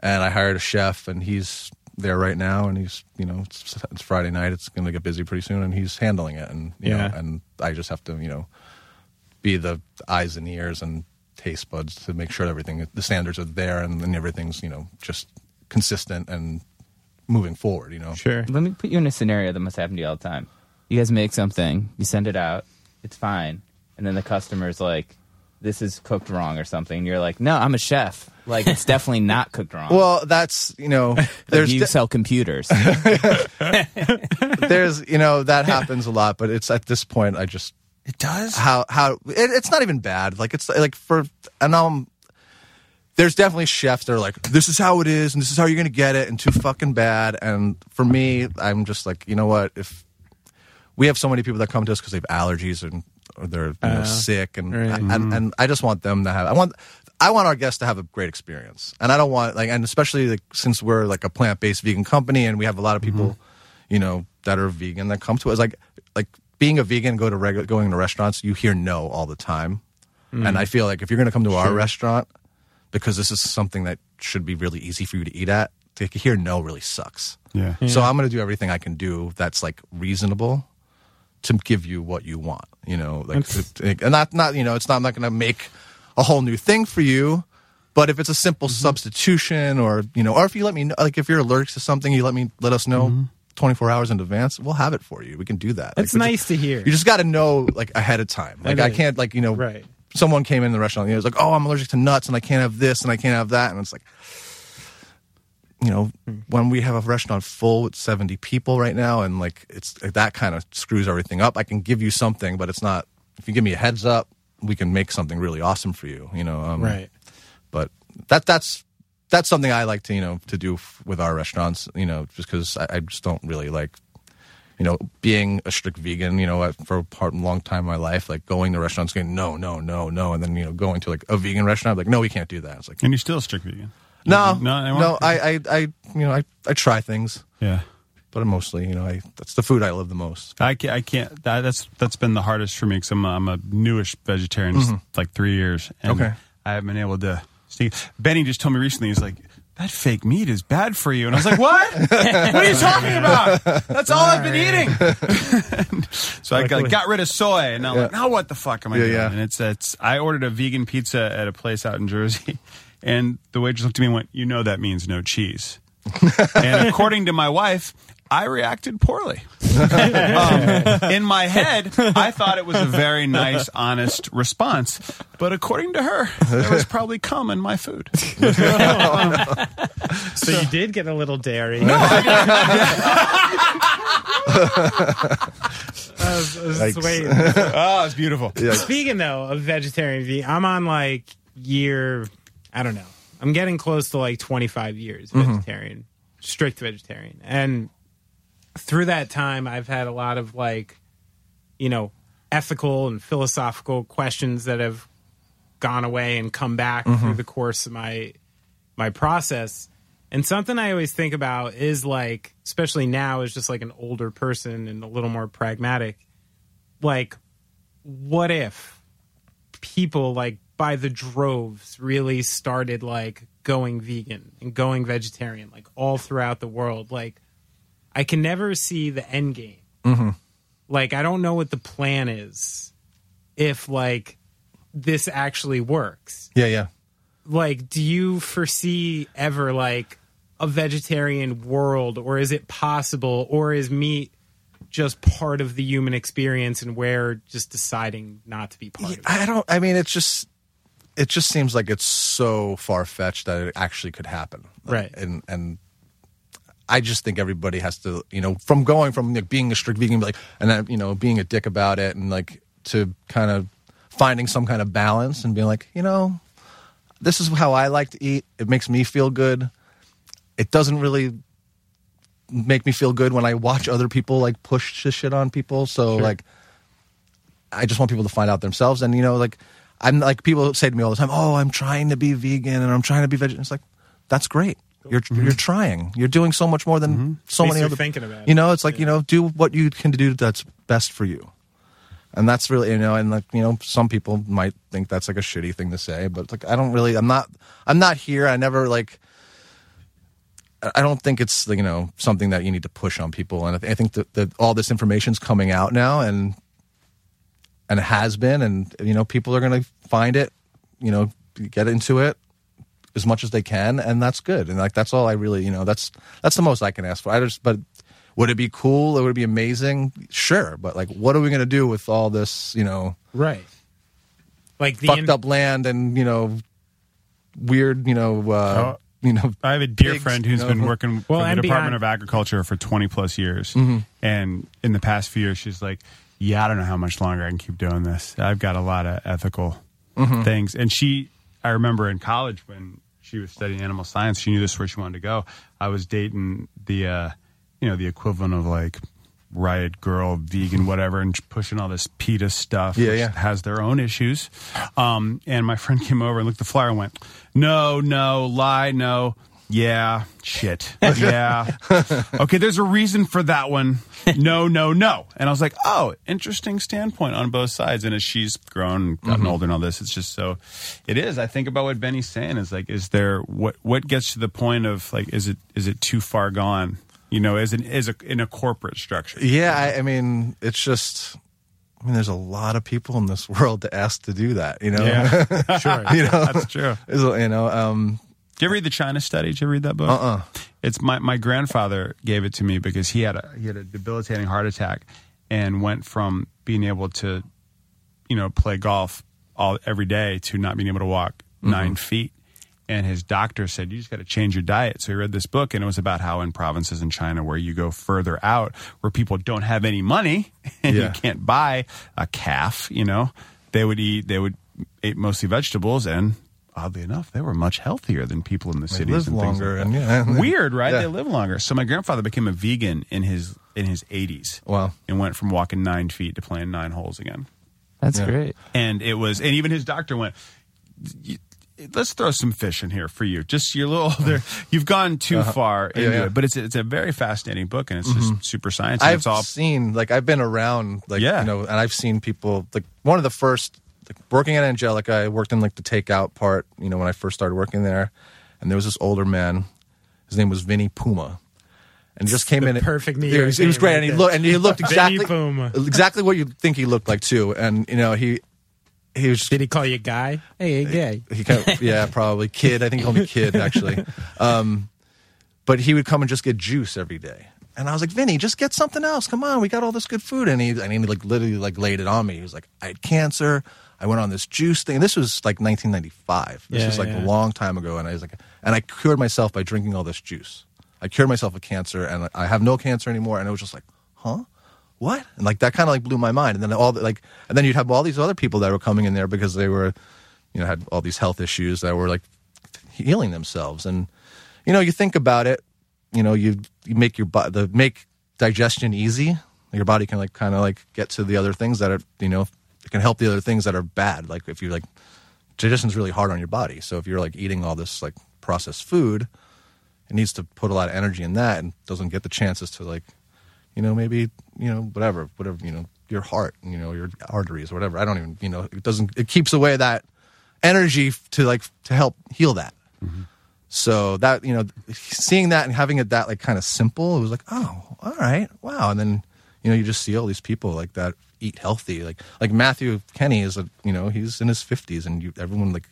and I hired a chef, and he's there right now, and he's you know it's, it's Friday night, it's going to get busy pretty soon, and he's handling it, and you Yeah. know, and I just have to you know be the eyes and ears and taste buds to make sure everything the standards are there and, and everything's you know just consistent and moving forward. You know, Sure. Let me put you in a scenario that must happen to you all the time. You guys make something, you send it out, it's fine, and then the customer's like, "This is cooked wrong" or something. And you're like, "No, I'm a chef. Like, it's definitely not cooked wrong." Well, that's you know, there's you de- sell computers. there's you know that happens a lot, but it's at this point I just It does. how how it, it's not even bad. Like it's like for and um, there's definitely chefs that are like this is how it is and this is how you're gonna get it and too fucking bad. And for me, I'm just like you know what if we have so many people that come to us because they have allergies and or they're you know, uh-huh. sick and, right. and and I just want them to have I want. I want our guests to have a great experience, and I don't want like, and especially like since we're like a plant based vegan company, and we have a lot of mm-hmm. people, you know, that are vegan that come to us. Like, like being a vegan, go to regular, going to restaurants, you hear no all the time, mm. and I feel like if you're going to come to our restaurant, because this is something that should be really easy for you to eat at, to hear no really sucks. Yeah. So I'm going to do everything I can do that's like reasonable to give you what you want. You know, like and not not you know, it's not I'm not going to make a whole new thing for you. But if it's a simple Mm-hmm. substitution, or you know, or if you let me know, like if you're allergic to something, you let me let us know 24 hours in advance. We'll have it for you. We can do that. It's Like, nice to hear. You just got to know like ahead of time. Like That I can't like you know, Right. someone came in the restaurant and he was like, "Oh, I'm allergic to nuts and I can't have this and I can't have that," and it's like you know, when we have a restaurant full with 70 people right now and like it's that kind of screws everything up. I can give you something, but it's not if you give me a heads up, we can make something really awesome for you, you know. Um, Right. But that that's that's something I like to, you know, to do f- with our restaurants, you know, just cuz I, I just don't really like you know, being a strict vegan, you know, for a part, long time in my life, like going to restaurants, going no, no, no, no, and then you know, going to like a vegan restaurant, like no, we can't do that. It's like And you're still a strict vegan. No, no, no. I, I, I, you know, I, I try things, Yeah. but mostly, you know, I that's the food I love the most. I can't. I can't that, that's that's been the hardest for me because I'm, a- I'm a newish vegetarian, just mm-hmm. like three years. And Okay. I haven't been able to. See, Benny just told me recently. He's like, "That fake meat is bad for you," and I was like, "What? what are you talking about? That's all I've been eating." so I got, got rid of soy, and now I'm like, now what the fuck am I Yeah, doing? yeah. And it's it's. I ordered a vegan pizza at a place out in Jersey, and the waitress looked at me and went, "You know that means no cheese." and according to my wife, I reacted poorly. Um, in my head, I thought it was a very nice, honest response. But according to her, there was probably cum in my food. So you did get a little dairy. I was, I was waiting. Oh, it's beautiful. Speaking though of vegetarian, ve- I'm on like year, I don't know. I'm getting close to like 25 years mm-hmm. vegetarian, strict vegetarian, and through that time, I've had a lot of like, you know, ethical and philosophical questions that have gone away and come back mm-hmm. through the course of my my process. And something I always think about is like, especially now, as just like an older person and a little more pragmatic. Like, what if people like by the droves really started like going vegan and going vegetarian, like all throughout the world? Like, I can never see the end game. Mm-hmm. Like, I don't know what the plan is if like this actually works Yeah, yeah. like do you foresee ever like a vegetarian world or is it possible or is meat just part of the human experience and we're just deciding not to be part of it I don't. I mean, it's just, it just seems like it's so far fetched that it actually could happen. Right. And and I just think everybody has to, you know, from going from like, being a strict vegan, like, and then you know, being a dick about it, and like to kind of finding some kind of balance and being like, you know, this is how I like to eat. It makes me feel good. It doesn't really make me feel good when I watch other people like push this shit on people. So like I just want people to find out themselves. And you know, like I'm like people say to me all the time, "Oh, I'm trying to be vegan and I'm trying to be vegetarian." It's like that's great. You're Mm-hmm. you're trying. You're doing so much more than so At least many other. thinking about. You know, it's like you know, do what you can do that's best for you. And that's really you know, and like you know, some people might think that's like a shitty thing to say, but like I don't really. I'm not. I'm not here. I never like. I don't think it's you know something that you need to push on people, and I, I think that, that all this information's coming out now, and and it has been, and you know people are going to find it, you know, get into it as much as they can, and that's good, and like that's all I really, you know, that's that's the most I can ask for. I just, but would it be cool? It would be amazing, sure, but like, what are we going to do with all this, you know, Right. Like the fucked in- up land and you know, weird, you know, uh, Oh. you know, I have a dear pigs, friend you who's know? been working Well, for the Department beyond- of Agriculture for 20 plus years. Mm-hmm. And in the past few years, she's like, Yeah, I don't know how much longer I can keep doing this. I've got a lot of ethical Mm-hmm. things. And she, I remember in college when she was studying animal science, she knew this is where she wanted to go. I was dating the, uh, you know, the equivalent of like riot girl, vegan, whatever, and pushing all this PETA stuff, Yeah, yeah. has their own issues. Um, and my friend came over and looked at the flyer and went, "No, no, lie, no." Yeah, shit. Yeah. okay, there's a reason for that one. No, no, no. And I was like, oh, interesting standpoint on both sides. And as she's grown, and gotten older and all this, it's just so it is. I think about what Benny's saying is like, is there what what gets to the point of like, is it is it too far gone? You know, as an is a in a corporate structure. Yeah, I, I mean, it's just. I mean, there's a lot of people in this world to ask to do that. You know, Yeah. sure. you know, That's true. You know, um, Did you ever read the China Study? Did you ever read that book? Uh-uh. It's my my grandfather gave it to me because he had a he had a debilitating heart attack and went from being able to, you know, play golf all every day to not being able to walk mm-hmm. nine feet. And his doctor said, You just got to change your diet. So he read this book, and it was about how in provinces in China where you go further out, where people don't have any money and Yeah. you can't buy a calf, you know, they would eat, they would eat mostly vegetables. And oddly enough, they were much healthier than people in the they cities live and things longer like and yeah, Weird, right? Yeah. They live longer. So my grandfather became a vegan in his in his 80s. Wow. And went from walking nine feet to playing nine holes again That's Yeah. great. and it was and even his doctor went let's throw some fish in here for you just you're a little older you've gone too far into Uh-huh. Yeah, yeah. it but it's it's a very fascinating book and it's just super science I've it's all seen like I've been around like Yeah. you know, and I've seen people like one of the first like, working at Angelica. I worked in like the takeout part, you know, when I first started working there, and there was this older man. His name was Vinny Puma, and he just came The in. perfect New York He was, he was great, right and he looked and he looked exactly exactly what you think he looked like too. And you know, he he was Did he call you guy? Hey, hey, gay. he kind of, yeah, probably kid. I think he called me kid actually. Um, but he would come and just get juice every day. And I was like, Vinny, just get something else. Come on, we got all this good food. And he and he like literally like laid it on me. He was like, I had cancer. I went on this juice thing. This was like 1995. This Yeah, was like yeah. a long time ago. And I was like, and I cured myself by drinking all this juice. I cured myself of cancer, and I have no cancer anymore. And it was just like, huh? What? And like that kind of like blew my mind. And then all the, like, and then you'd have all these other people that were coming in there because they were, you know, had all these health issues that were like healing themselves. And you know, you think about it, you know, you you make your body the make digestion easy. Your body can like kind of like get to the other things that are, you know, can help the other things that are bad. Like if you're like digestion's really hard on your body. So if you're like eating all this like processed food, it needs to put a lot of energy in that and doesn't get the chances to like, you know, maybe, you know, whatever, whatever, you know, your heart, you know, your arteries or whatever. I don't even, you know, it doesn't, it keeps away that energy to like, to help heal that. Mm-hmm. So that, you know, seeing that and having it that like kind of simple, it was like, oh, all right, wow. And then, you know, you just see all these people like that eat healthy. Like, like Matthew Kenney is a, you know, he's in his fifties and you, everyone like,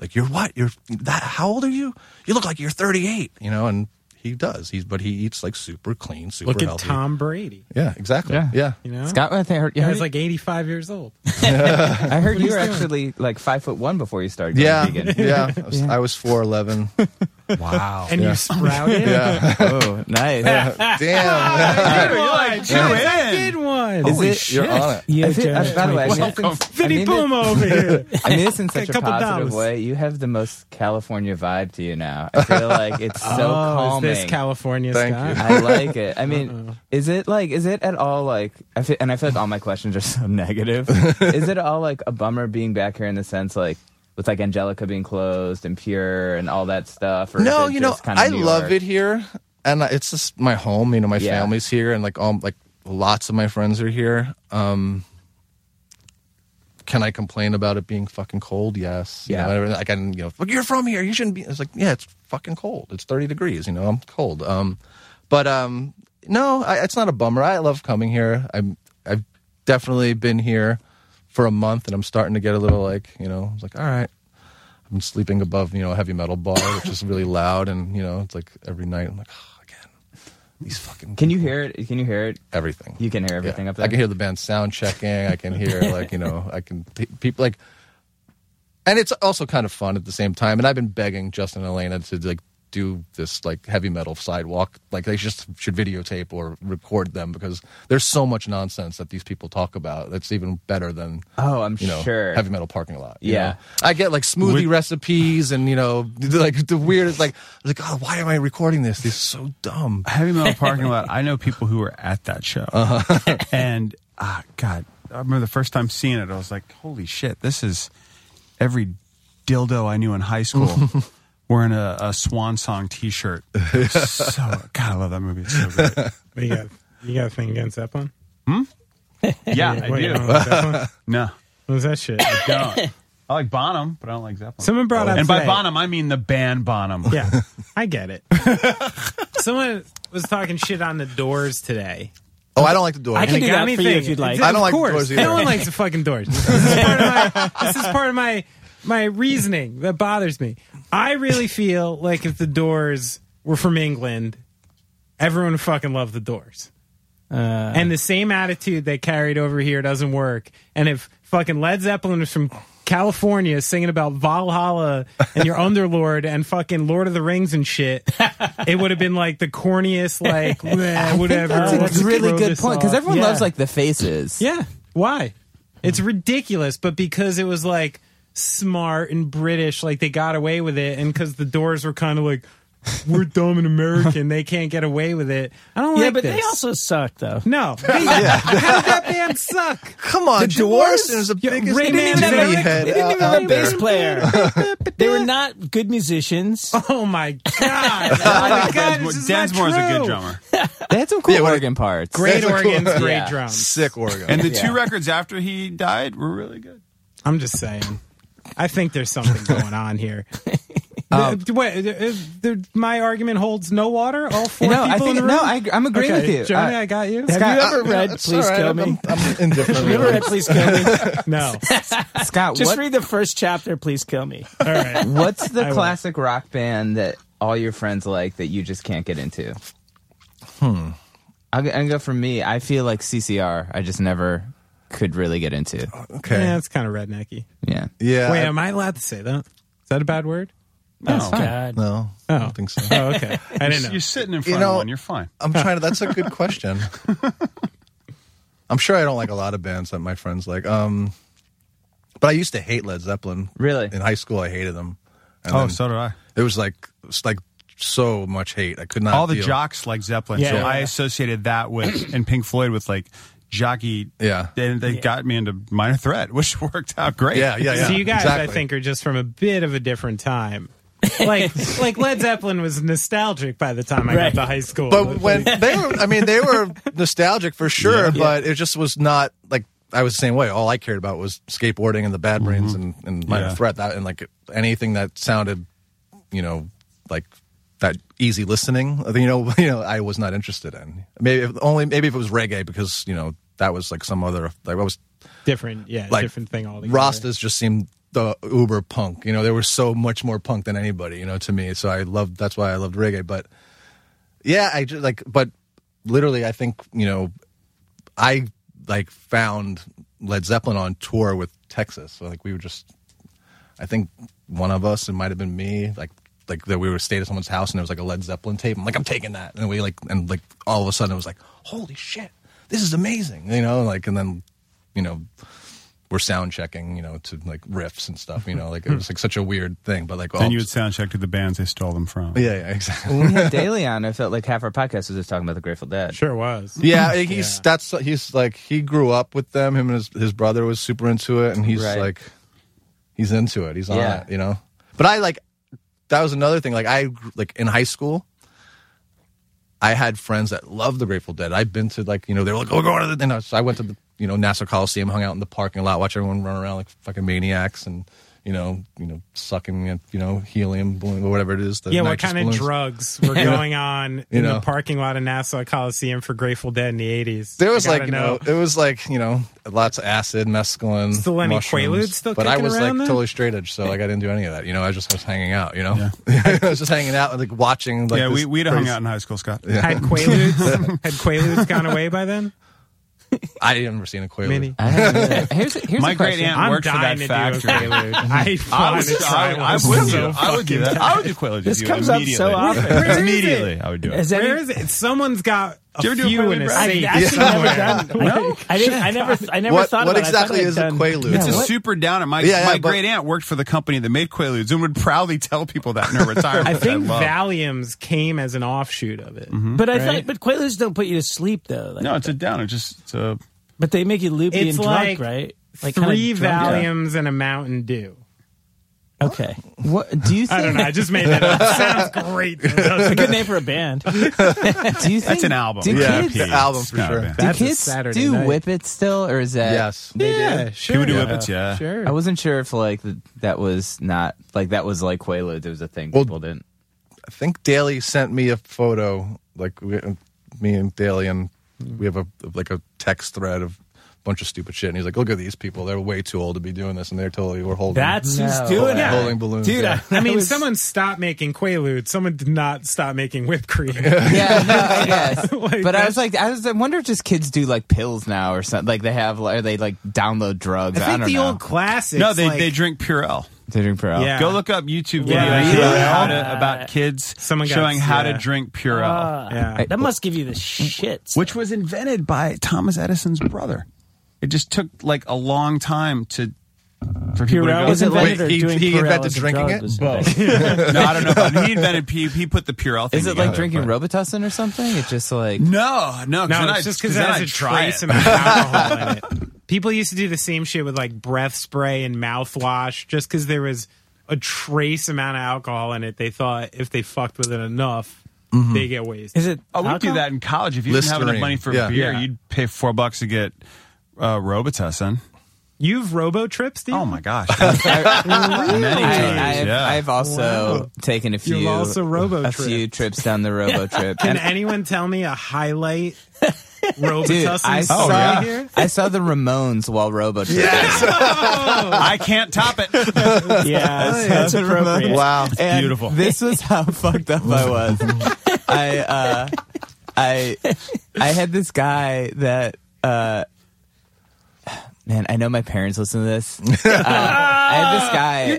like you're what? You're that? How old are you? You look like you're 38. You know, and he does. He's but he eats like super clean, super Look at healthy. Tom Brady. Yeah, exactly. Yeah. Yeah, You know, Scott, I think I heard, you Guy's heard, like 85 years old. I heard you were doing. actually like five foot one before you started going yeah, vegan. yeah. I was, I was 4'11. Wow. and you sprouted. Yeah. Oh, nice. Damn. I did one. Guys, I did one. Is it? You're on it. You I feel- just- by the way, I mean, Welcome. I Vinny mean, Puma over here. I mean this in such A a couple positive dollars. way. You have the most California vibe to you now. I feel like it's so oh, calming. is this California Thank Scott? you. I like it. I mean, is it like, is it at all like, I feel, and I feel like all my questions are so negative. is it all like a bummer being back here in the sense like, with like Angelica being closed and Pure and all that stuff? Or No, you know, I New love York? it here, and it's just my home. You know, my Yeah. family's here, and like all like lots of my friends are here. Um, can I complain about it being fucking cold? Yes. You Yeah. know, and I can, you know, look, you're from here. You shouldn't be. It's like, yeah, it's fucking cold. It's 30 degrees. You know, I'm cold. Um, but um, no, I, it's not a bummer. I love coming here. I'm, I've definitely been here for a month, and I'm starting to get a little like, you know, like, all right. I'm sleeping above, you know, a heavy metal bar, which is really loud, and you know, it's like every night I'm like, oh, again, these fucking. Can you people." hear it? Can you hear it? everything? You can hear everything Yeah. up there. I can hear the band sound checking. I can hear like you know, I can people like, and it's also kind of fun at the same time. And I've been begging Justin and Elena to like do this like heavy metal sidewalk. Like they just should videotape or record them because there's so much nonsense that these people talk about. That's even better than Oh, I'm you know sure. heavy metal parking lot. you Yeah. know? I get like smoothie Would- recipes and you know like the weirdest like like oh why am I recording this? This is so dumb. Heavy Metal Parking Lot. I know people who were at that show, Uh-huh. and ah, God, I remember the first time seeing it. I was like, "Holy shit! This is every dildo I knew in high school wearing a, a Swan Song T-shirt." It was So, God, I love that movie. It's so great. What you got? You got a thing against Zeppelin? Hmm. Yeah, I Wait, do. you don't like Zeppelin? No, What was that shit? I don't. I like Bonham, but I don't like Zeppelin. Someone brought up and by today- Bonham, I mean the band Bonham. Yeah, I get it. Someone was talking shit on the Doors today. Oh, I don't like the door. I can And do got that me for you if you'd like. I don't like course. Doors either. No one likes the fucking Doors. This is part of my, this is part of my my reasoning that bothers me. I really feel like if the Doors were from England, everyone would fucking love the Doors. Uh, and the same attitude they carried over here doesn't work. And if fucking Led Zeppelin was from California singing about Valhalla and your Underlord and fucking Lord of the Rings and shit, it would have been like the corniest, like, "Meh, whatever. That's a really good point because everyone Yeah. loves like the faces. Yeah. Why? It's ridiculous, but because it was like smart and British, like they got away with it, and because the doors were kind of like, we're dumb and American, they can't get away with it. I don't yeah, like but this. they also suck though. no. They, How did that band suck? Come on, The Jim Doors? Morrison is the Yeah, biggest Ray man Manzarek- head They didn't even out have a bass player. they were not good musicians. Oh my god! Oh my god! This is Densmore's a good drummer. They had some cool Yeah, what- organ parts. Great That's a cool- organs, great Yeah. drums. Sick organ. And the Yeah. two records after he died were really good. I'm just saying. I think there's something going on here. Um, The- wait, uh, uh, the- my argument holds no water. All four No, I people in think the room. no, I, I'm agreeing okay, with you. Johnny, Uh, I got you. Have you ever read It's Please all right, Kill I'm- Me? I'm, I'm indifferent. Have you ever read Please Kill Me? No. Scott, Just what, read the first chapter. Please kill me. All right. what's the I will. classic rock band that all your friends like that you just can't get into? Hmm. I'll, go- I'll go for me. I feel like CCR. I just never could really get into. Okay. Yeah, it's kind of rednecky. Yeah. Yeah. Wait, I- am I allowed to say that? Is that a bad word? No, Oh, God. no, I don't think so. Oh, okay. I didn't know. You're sitting in front know- of one. You're fine. I'm trying to. That's a good question. I'm sure I don't like a lot of bands that my friends like. Um, but I used to hate Led Zeppelin. Really? In high school, I hated them. And Oh, then so did I. it was like it was like so much hate. I could not. All the deal. jocks like Zeppelin. Yeah. So I associated that with and Pink Floyd with like jockey. Yeah. And they got me into Minor Threat, which worked out great. Yeah, yeah, yeah. so you guys, I think, are just from a bit of a different time. Like, like Led Zeppelin was nostalgic by the time I Right. got to high school. But when they were, I mean, they were nostalgic for sure, but it just was not like I was the same way. All I cared about was skateboarding and the Bad Brains mm-hmm. and, and Minor Yeah. Threat. That and like anything that sounded, you know, like that easy listening. Uh, you know, you know, I was not interested in. Maybe if, only maybe if it was reggae because you know that was like some other like I was different, yeah, like different thing altogether. Rastas just seemed the uber punk. You know, they were so much more punk than anybody. You know, to me. So I loved. That's why I loved reggae. But yeah, I just like. But literally, I think you know, I like found Led Zeppelin on tour with Texas. So like we were just. I think one of us, it might have been me, like like that we were staying at someone's house and there was like a Led Zeppelin tape. I'm like, I'm taking that, and we like and like all of a sudden it was like, holy shit, this is amazing, you know, like and then you know we're sound checking, you know, to like riffs and stuff, you know, like it was like such a weird thing, but like Then you would sound check to the bands they stole them from. yeah, yeah, exactly. when we had Daly on, I felt like half our podcast was just talking about the Grateful Dead. Sure was. Yeah, he's that's he's like he grew up with them. Him and his his brother was super into it, and he's Right. like he's into it. He's on Yeah. it, you know. But I like that was another thing. Like I like in high school, I had friends that loved the Grateful Dead. I've been to like you know they were like oh go to the and I- so I went to the you know Nassau Coliseum, hung out in the parking lot, watch everyone run around like fucking maniacs and. You know, you know, sucking, at, you know, helium balloon or whatever it is. The Yeah, what nitrous kind of drugs were going on in know. the parking lot of Nassau Coliseum for Grateful Dead in the 80s? There was like gotta you know, it was like you know, lots of acid, mescaline, Still any mushrooms. Quaaludes still but I was like then? totally straight edge, so like I didn't do any of that. You know, I just was hanging out. You know, I was just hanging out and like watching. Like yeah, we we'd have hung out in high school, Scott. Had Quaaludes, had Quaaludes gone away by then? I had never seen a Quaalude. Mini. I uh, don't know. Here's, here's My a great question. aunt I'm worked for dying that to factory. do a Quaalude. I I want would, to try I, one. I would so do. I would do that. I would do Quaaludes. This with you comes up so immediately. often. Where is it? Immediately, I would do it. Is that Where is it? Someone's got a Did you ever do a few Quaalude, in a Brad? I've actually never done. No, I didn't. I never. I never What thought what about it. I thought exactly I'd is a done- Quaalude? It's a what? super downer. My Yeah, yeah, my but- great aunt worked for the company that made Quaaludes and would proudly tell people that in her retirement. I which think love. Valiums came as an offshoot of it. Mm-hmm. But I Right? thought. But Quaaludes don't put you to sleep though. Like, No, it's a downer. Just it's a but they make you loopy It's and like drunk, right? Like kinda Three drunk. Valiums and a Mountain Dew. Okay, What do you think? I don't know. I just made that up. Sounds great. That's a good name for a band. do you think that's an album. Do Yeah, kids, the album for It's not a sure. band. do That's a kids Saturday do night. whippets still, or is that Yes. They yeah, do. sure. People do yeah. whippets, yeah. Sure. I wasn't sure if like th- that was not like that was like Quaaludes. It was a thing Well, people didn't. I think Daly sent me a photo. Like we, me and Daly, and we have a like a text thread of a bunch of stupid shit. And he's like, "Look at these people. They're way too old to be doing this, and they're totally we're holding That's who's No. doing it, holding balloons." dude. yeah. I, I mean, was- someone stopped making Quaaludes. Someone did not stop making whipped cream. Yeah, no, I guess. Like, but I was like, I was. I wonder if just kids do like pills now or something. Like they have, or they like download drugs. I I, think don't the know. old classics. No, they like, they drink Purell. They drink Purell. Yeah. Go look up YouTube videos Yeah, about, really? how to, about kids Someone got- showing how yeah. to drink Purell, Uh, Yeah. that must give you the shits. which was invented by Thomas Edison's brother. It just took like a long time to for people Purell to was go. invented Wait, or he- doing he invented drinking it? Both. no, I don't know. About he invented he, he put the Purell thing Is it like drinking but- Robitussin or something? It's just like No, no, 'cause No, it's I'd- just because it has I'd a trace it. amount of alcohol in it. People used to do the same shit with like breath spray and mouthwash just because there was a trace amount of alcohol in it. They thought if they fucked with it enough, mm-hmm. they get wasted. Is it? Oh, we do that in college. If you didn't have enough money for Yeah. beer, Yeah. you'd pay four bucks to get uh, Robitussin. You've robo trips, Steve? Oh my gosh, many times. I, I've, yeah. I've also taken a few You've also robo a few tripped. trips down the robo trip. Can And- anyone tell me a highlight Dude, Robitussin I story saw yeah. here? I saw the Ramones while robo tripping. I can't top it. Yeah, that's appropriate. Wow. And Beautiful. This was how fucked up I was. I uh, I I had this guy that uh, man, I know my parents listen to this. Uh, I had this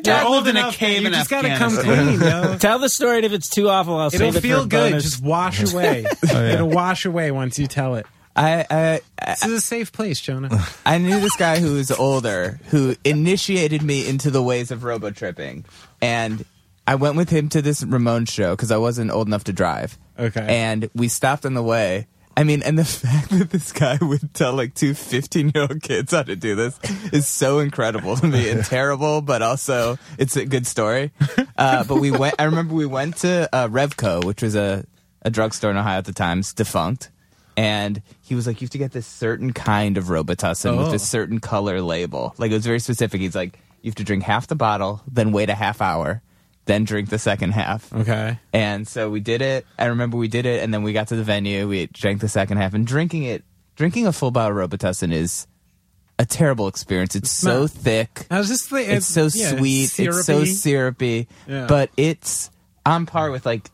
guy. You're old in a enough, cave You in just gotta come Afghanistan. clean, yo. Tell the story, and if it's too awful, I'll It'll save it feel for a good. bonus. Just wash away. It'll wash away once you tell it. I, I This is a safe place, Jonah. I knew this guy who was older who initiated me into the ways of robo tripping, and I went with him to this Ramon show because I wasn't old enough to drive. Okay. and we stopped on the way. I mean, and the fact that this guy would tell like two 15 year old kids how to do this is so incredible to me and terrible, but also it's a good story. Uh, but we went, I remember we went to uh, Revco, which was a, a drugstore in Ohio at the time, it's defunct. And he was like, you have to get this certain kind of Robitussin with Oh. this certain color label. Like it was very specific. He's like, you have to drink half the bottle, then wait a half hour, then drink the second half. Okay. And so we did it. I remember we did it, and then we got to the venue. We drank the second half, and drinking it, drinking a full bottle of Robitussin is a terrible experience. It's so thick. I was just thinking, It's so yeah, sweet. It's so syrupy. syrupy. Yeah. But it's on par with like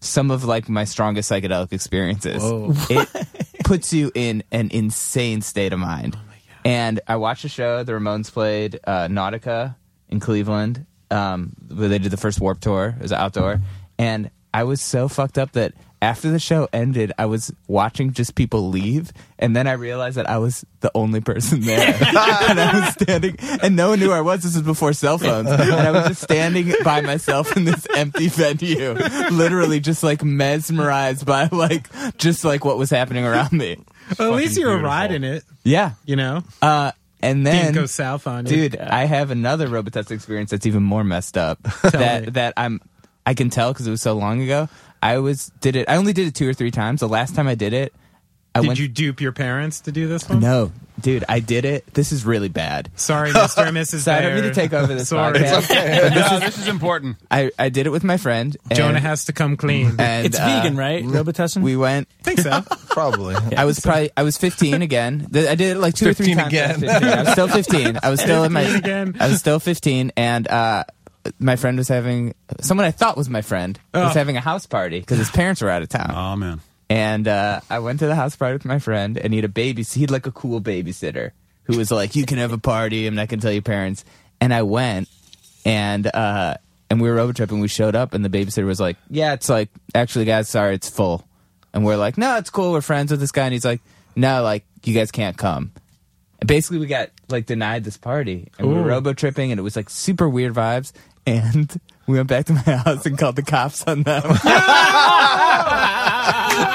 some of like my strongest psychedelic experiences. Whoa. It puts you in an insane state of mind. and I watched a show. The Ramones played uh, Nautica in Cleveland. Um, where they did the first Warp Tour. It was outdoor, and I was so fucked up that after the show ended, I was watching just people leave, and then I realized that I was the only person there, and I was standing, and no one knew who I was. This was before cell phones, and I was just standing by myself in this empty venue, literally just like mesmerized by like just like what was happening around me. Well, at least you were beautiful. riding it. Yeah, You know, uh, and then didn't go south on you, dude i have another robotusk experience that's even more messed up that me. that i'm i can tell because it was so long ago. I was did it i only did it two or three times. The last time i did it i Did went you dupe your parents to do this one? no dude i did it this is really bad Sorry, Mr. and Mrs. so i don't mean to take over this Sorry. podcast no, this is important. I, I did it with my friend and, Jonah has to come clean. And It's uh, vegan, right? Robitussin? we went think so. Probably. I was probably I was 15 again. I did it like two or three times. again. I was 15. I was still 15. I was still in my 15 again. I was still 15 and uh my friend was having someone I thought was my friend was Oh. having a house party because his parents were out of town. Oh man. And uh, I went to the house party with my friend, and he had a baby. He had like a cool babysitter who was like, "You can have a party. I'm not gonna tell your parents." And I went, and uh, and we were road tripping. We showed up, and the babysitter was like, "Yeah, it's like actually, guys, sorry, it's full." And we're like, "No, it's cool. We're friends with this guy." And he's like, "No, like you guys can't come." And basically, we got like denied this party, and we were Ooh. robo tripping, and it was like super weird vibes. And we went back to my house and called the cops on them. and,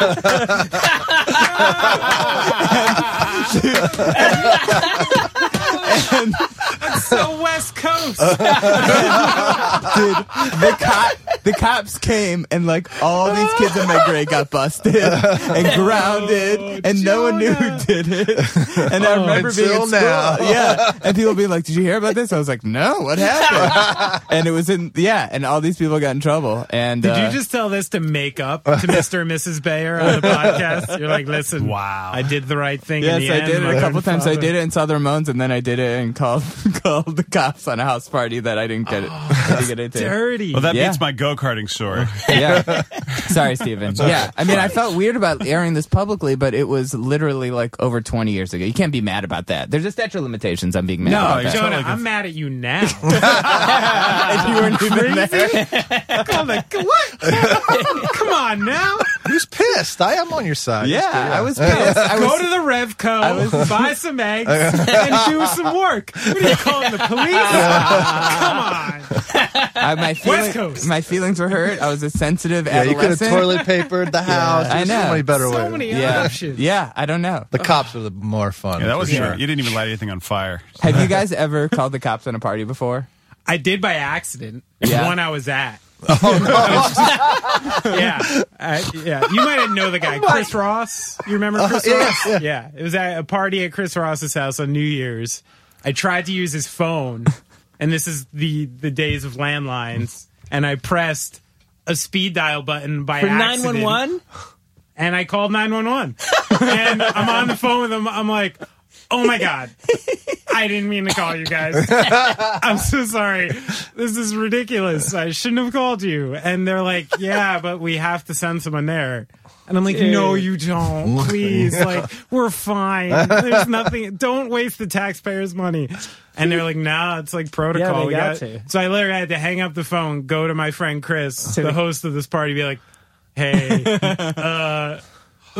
and, and, so West Coast. dude. The cop, the cops came and like all these kids in my grade got busted and grounded, and no one knew who did it. And I remember being Until in school, now. yeah, and people being like, "Did you hear about this?" I was like, "No, what happened?" and it was in yeah, and all these people got in trouble. And Did uh, you just tell this to make up to Mr. and Mrs. Bayer on the podcast? You're like, listen, Wow. I did the right thing. Yes, in the I end, did it a couple and times. I did it and saw the Ramones, and then I did it and called called the cops on a house party that I didn't get it. Ah, I didn't get into. Dirty. Well, that Yeah. beats my go karting story. yeah. Sorry, Steven. Yeah. I mean, I felt weird about airing this publicly, but it was literally like over 20 years ago. You can't be mad about that. There's a statute of limitations on being mad no, about that. Jonah, totally I'm mad at you now. And you weren't even there. I'm like, what? Come on now. Who's pissed? I am on your side. Yeah, I was pissed. I Go was, to the Revco, buy some eggs, and do some work. What are you calling the police? Come on. I, my, feeling, Coast. my feelings were hurt. I was a sensitive Yeah, you could have adolescent. toilet papered the house. I There's know. So many better So ways. many yeah. options. Yeah, I don't know. The cops are the more fun. Yeah, that was for sure. sure. You didn't even light anything on fire. Have you guys ever called the cops on a party before? I did by accident. Yeah. One I was at. Oh, yeah, I- yeah. You might not know the guy, oh, Chris Ross. You remember uh, Chris yeah, Ross? Yeah. It was at a party at Chris Ross's house on New Year's. I tried to use his phone, and this is the the days of landlines, and I pressed a speed dial button by For accident. 911? and I called 911. and I'm on the phone with him. I'm like, oh my God. I didn't mean to call you guys. I'm so sorry. This is ridiculous. I shouldn't have called you. And they're like, yeah, but we have to send someone there. And I'm like, no, you don't. Please. Like, we're fine. There's nothing. Don't waste the taxpayers' money. And they're like, nah, it's like protocol. Yeah, they We got to. So I literally had to hang up the phone, go to my friend Chris, the host of this party, be like, hey, uh,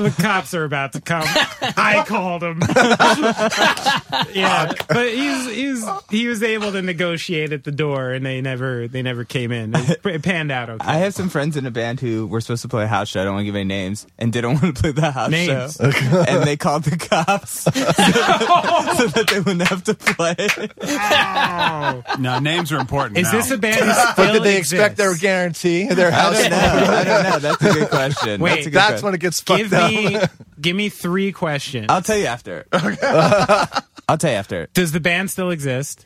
the cops are about to come. I called him. yeah, but he's he's he was able to negotiate at the door, and they never they never came in. It, it panned out okay. I have some friends in a band who were supposed to play a house show. I don't want to give any names, and didn't want to play the house Names. show. and they called the cops so, that, so that they wouldn't have to play. Oh. No, names are important. Is now. this a band who still But did they expect their exists? guarantee? Their I house? don't know. I don't know. That's a good question. Wait, that's a good That's question. when it gets fucked Give up. Me give me three questions. I'll tell you after. I'll tell you after. Does the band still exist?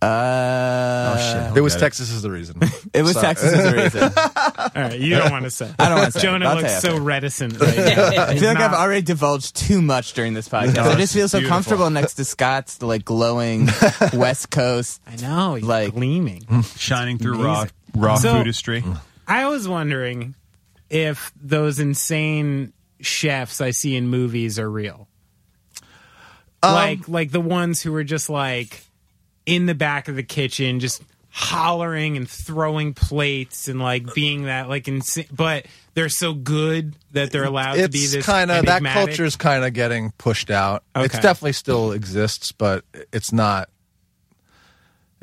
Uh, It was Texas is the reason. It was Sorry. Texas is the reason. All right, you don't want to say. I don't want to say. Jonah looks so after. reticent. Right now. I feel like I've already divulged too much during this podcast. I just feel so beautiful. comfortable next to Scott's like glowing West Coast. I know, he's like- gleaming. shining through raw raw So- foodistry? I was wondering if those insane chefs I see in movies are real. Um, like like the ones who are just like in the back of the kitchen just hollering and throwing plates and like being that like insane, but they're so good that they're allowed to be it's this kind of that enigmatic. culture's kind of getting pushed out. It Okay. definitely still exists, but it's not.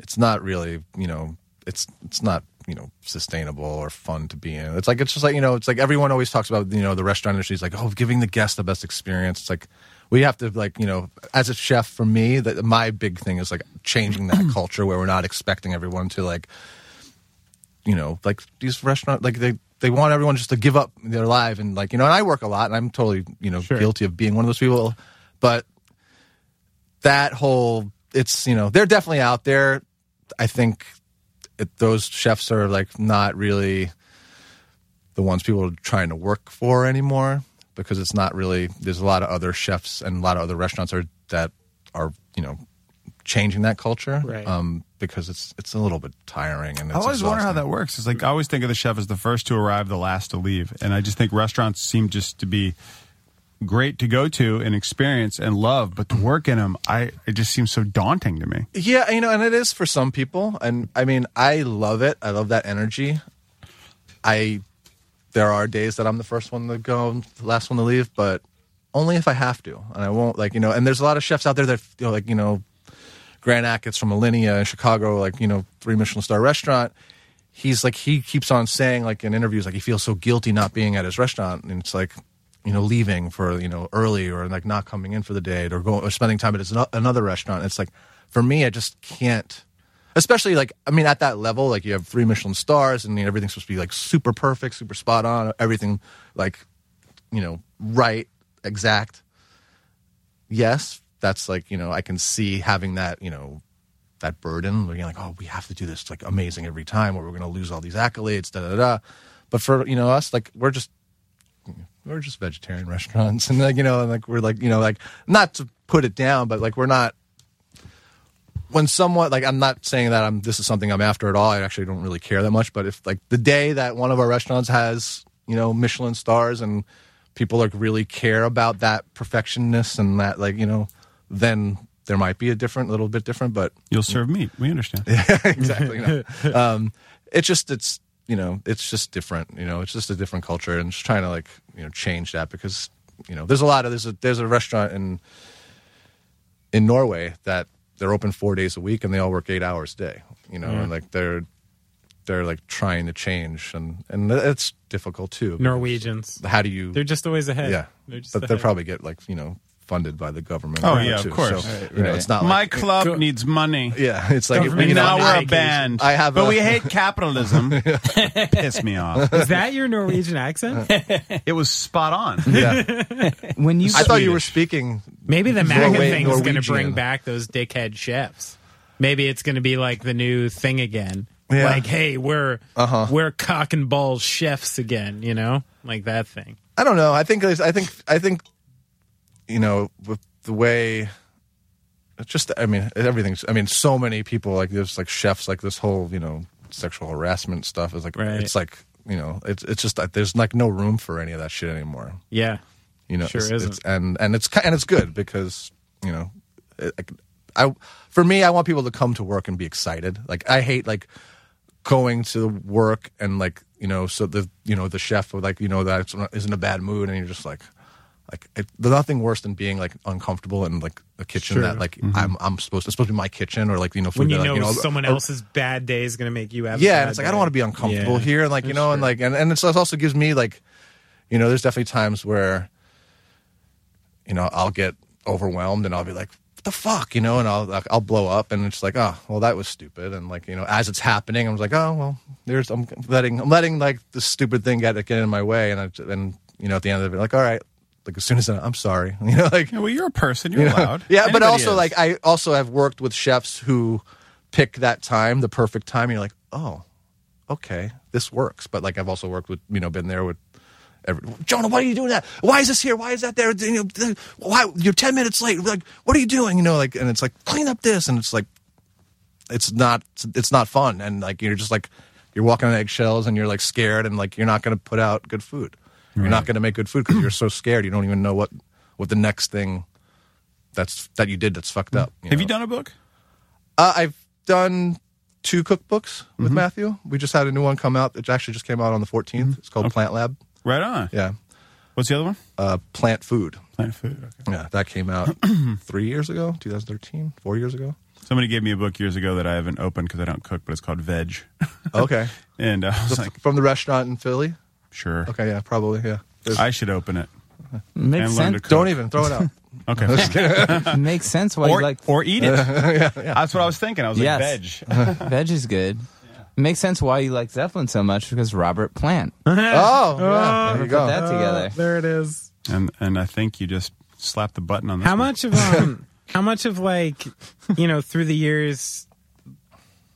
It's not really, you know, it's it's not you know sustainable or fun to be in. It's like it's just like you know, it's like everyone always talks about you know the restaurant industry is like oh giving the guest the best experience. It's like we have to like you know as a chef for me that my big thing is like changing that culture where we're not expecting everyone to like you know, like these restaurant, like they they want everyone just to give up their life and like you know. And I work a lot, and I'm totally you know guilty of being one of those people. But that whole, it's you know, they're definitely out there. I think it, those chefs are like not really the ones people are trying to work for anymore because it's not really. There's a lot of other chefs and a lot of other restaurants are that are you know changing that culture Right. um, because it's it's a little bit tiring and I it's always wonder how that works. It's like I always think of the chef as the first to arrive, the last to leave, and I just think restaurants seem just to be great to go to and experience and love, but to work in them, I it just seems so daunting to me. Yeah, you know, and it is for some people. And I mean, I love it. I love that energy. I there are days that I'm the first one to go, the last one to leave, but only if I have to. And I won't like, you know, and there's a lot of chefs out there that you know, like, you know, Grant Achatz from Alinea in Chicago, like, you know, three Michelin star restaurant. He's like he keeps on saying like in interviews like he feels so guilty not being at his restaurant and it's like you know leaving for you know early or like not coming in for the day or going or spending time at another restaurant it's like for me I just can't especially like I mean at that level like you have three Michelin stars and you know, everything's supposed to be like super perfect super spot on everything like you know right exact yes that's like you know I can see having that you know that burden you're like, oh, we have to do this like amazing every time, or we're going to lose all these accolades, da da da. But for you know us, like we're just we're just vegetarian restaurants, and like you know, and like we're like you know, like not to put it down, but like we're not. When someone like I'm not saying that I'm this is something I'm after at all. I actually don't really care that much. But if like the day that one of our restaurants has you know Michelin stars and people like really care about that perfectionness and that like you know, then there might be a different little bit different, but You'll serve meat. We understand. yeah, exactly. No. um, it's just it's you know it's just different. You know, it's just a different culture, and just trying to like you know change that because you know there's a lot of there's a there's a restaurant in in Norway that they're open four days a week and they all work eight hours a day. You know, mm-hmm. and like they're they're like trying to change, and and it's difficult too. Norwegians. How do you? They're just always ahead. yeah, They're just but they'll probably get like you know funded by the government. Oh, or yeah, of too. course. So, Right, you know, right. it's not My like club Go- needs money. yeah, it's like Government you know, now we're a band. I have but a- we hate capitalism. Piss me off. Is that your Norwegian accent? It was spot on. yeah. When you I thought you were speaking. Maybe the MAGA Norway- thing is going to bring back those dickhead chefs. Maybe it's going to be like the new thing again. Yeah. Like, hey, we're Uh-huh. we're cock and balls chefs again. You know, like that thing. I don't know. I think. I think. I think. You know, with the way. Just. I mean, everything's. I mean, so many people like there's like chefs like this whole you know sexual harassment stuff is like Right. it's like you know it's it's just like there's like no room for any of that shit anymore. Yeah. You know, Sure it's, isn't. it's- and and it's and it's good because you know, it, I for me, I want people to come to work and be excited. Like I hate like going to work and like you know, so the you know the chef like you know that is in a bad mood and you're just like. Like it, there's nothing worse than being like uncomfortable in like a kitchen Sure. that like mm-hmm. I'm I'm supposed it's supposed to be my kitchen or like you know food When you that, know, like, someone or- else's bad day is going to make you have. yeah, and it's like I don't want to be uncomfortable Yeah. here, and like you know, and like and and it's, it also gives me like, you know, there's definitely times where, you know, I'll get overwhelmed and I'll be like, what the fuck, you know, and I'll like, I'll blow up, and it's like, oh, well, that was stupid, and like you know, as it's happening, I'm like, oh, well, there's I'm letting I'm letting like the stupid thing get get in my way, and I, and you know, at the end of it, like, all right, like as soon as I, I'm sorry, you know, like Yeah, well, you're a person. You're you know? allowed. Yeah, but also is. like I also have worked with chefs who pick that time, the perfect time. And you're like, oh, okay, this works. But like I've also worked with you know been there with. Every, Jonah, why are you doing that? Why is this here? Why is that there? You know, why you're ten minutes late? Like, what are you doing? You know, like, and it's like clean up this, and it's like, it's not, it's not fun, and like you're just like, you're walking on eggshells, and you're like scared, and like you're not going to put out good food. You're not going to make good food because you're so scared. You don't even know what what the next thing that's that you did that's fucked up. have know? you done a book? Uh, I've done two cookbooks with Matthew. We just had a new one come out. It actually just came out on the 14th. It's called Plant Lab. Right on. Yeah. What's the other one? Uh, Plant Food. Plant food. Okay. Yeah, that came out three years ago, 2013, four years ago. Somebody gave me a book years ago that I haven't opened because I don't cook, but it's called Veg. Okay. and uh, I was like, From the restaurant in Philly. Sure. Okay, yeah, probably, yeah. There's- I should open it. Makes and learn to sense. cook. don't even throw it out. Okay. Makes sense why or, you like or eat it. That's what I was thinking. I was Yes. like, veg. veg is good. Makes sense why you like Zeppelin so much because Robert Plant. oh, yeah. There Never you go. put that together. Uh, there it is. and and I think you just slapped the button on this How one. much of um how much of like you know through the years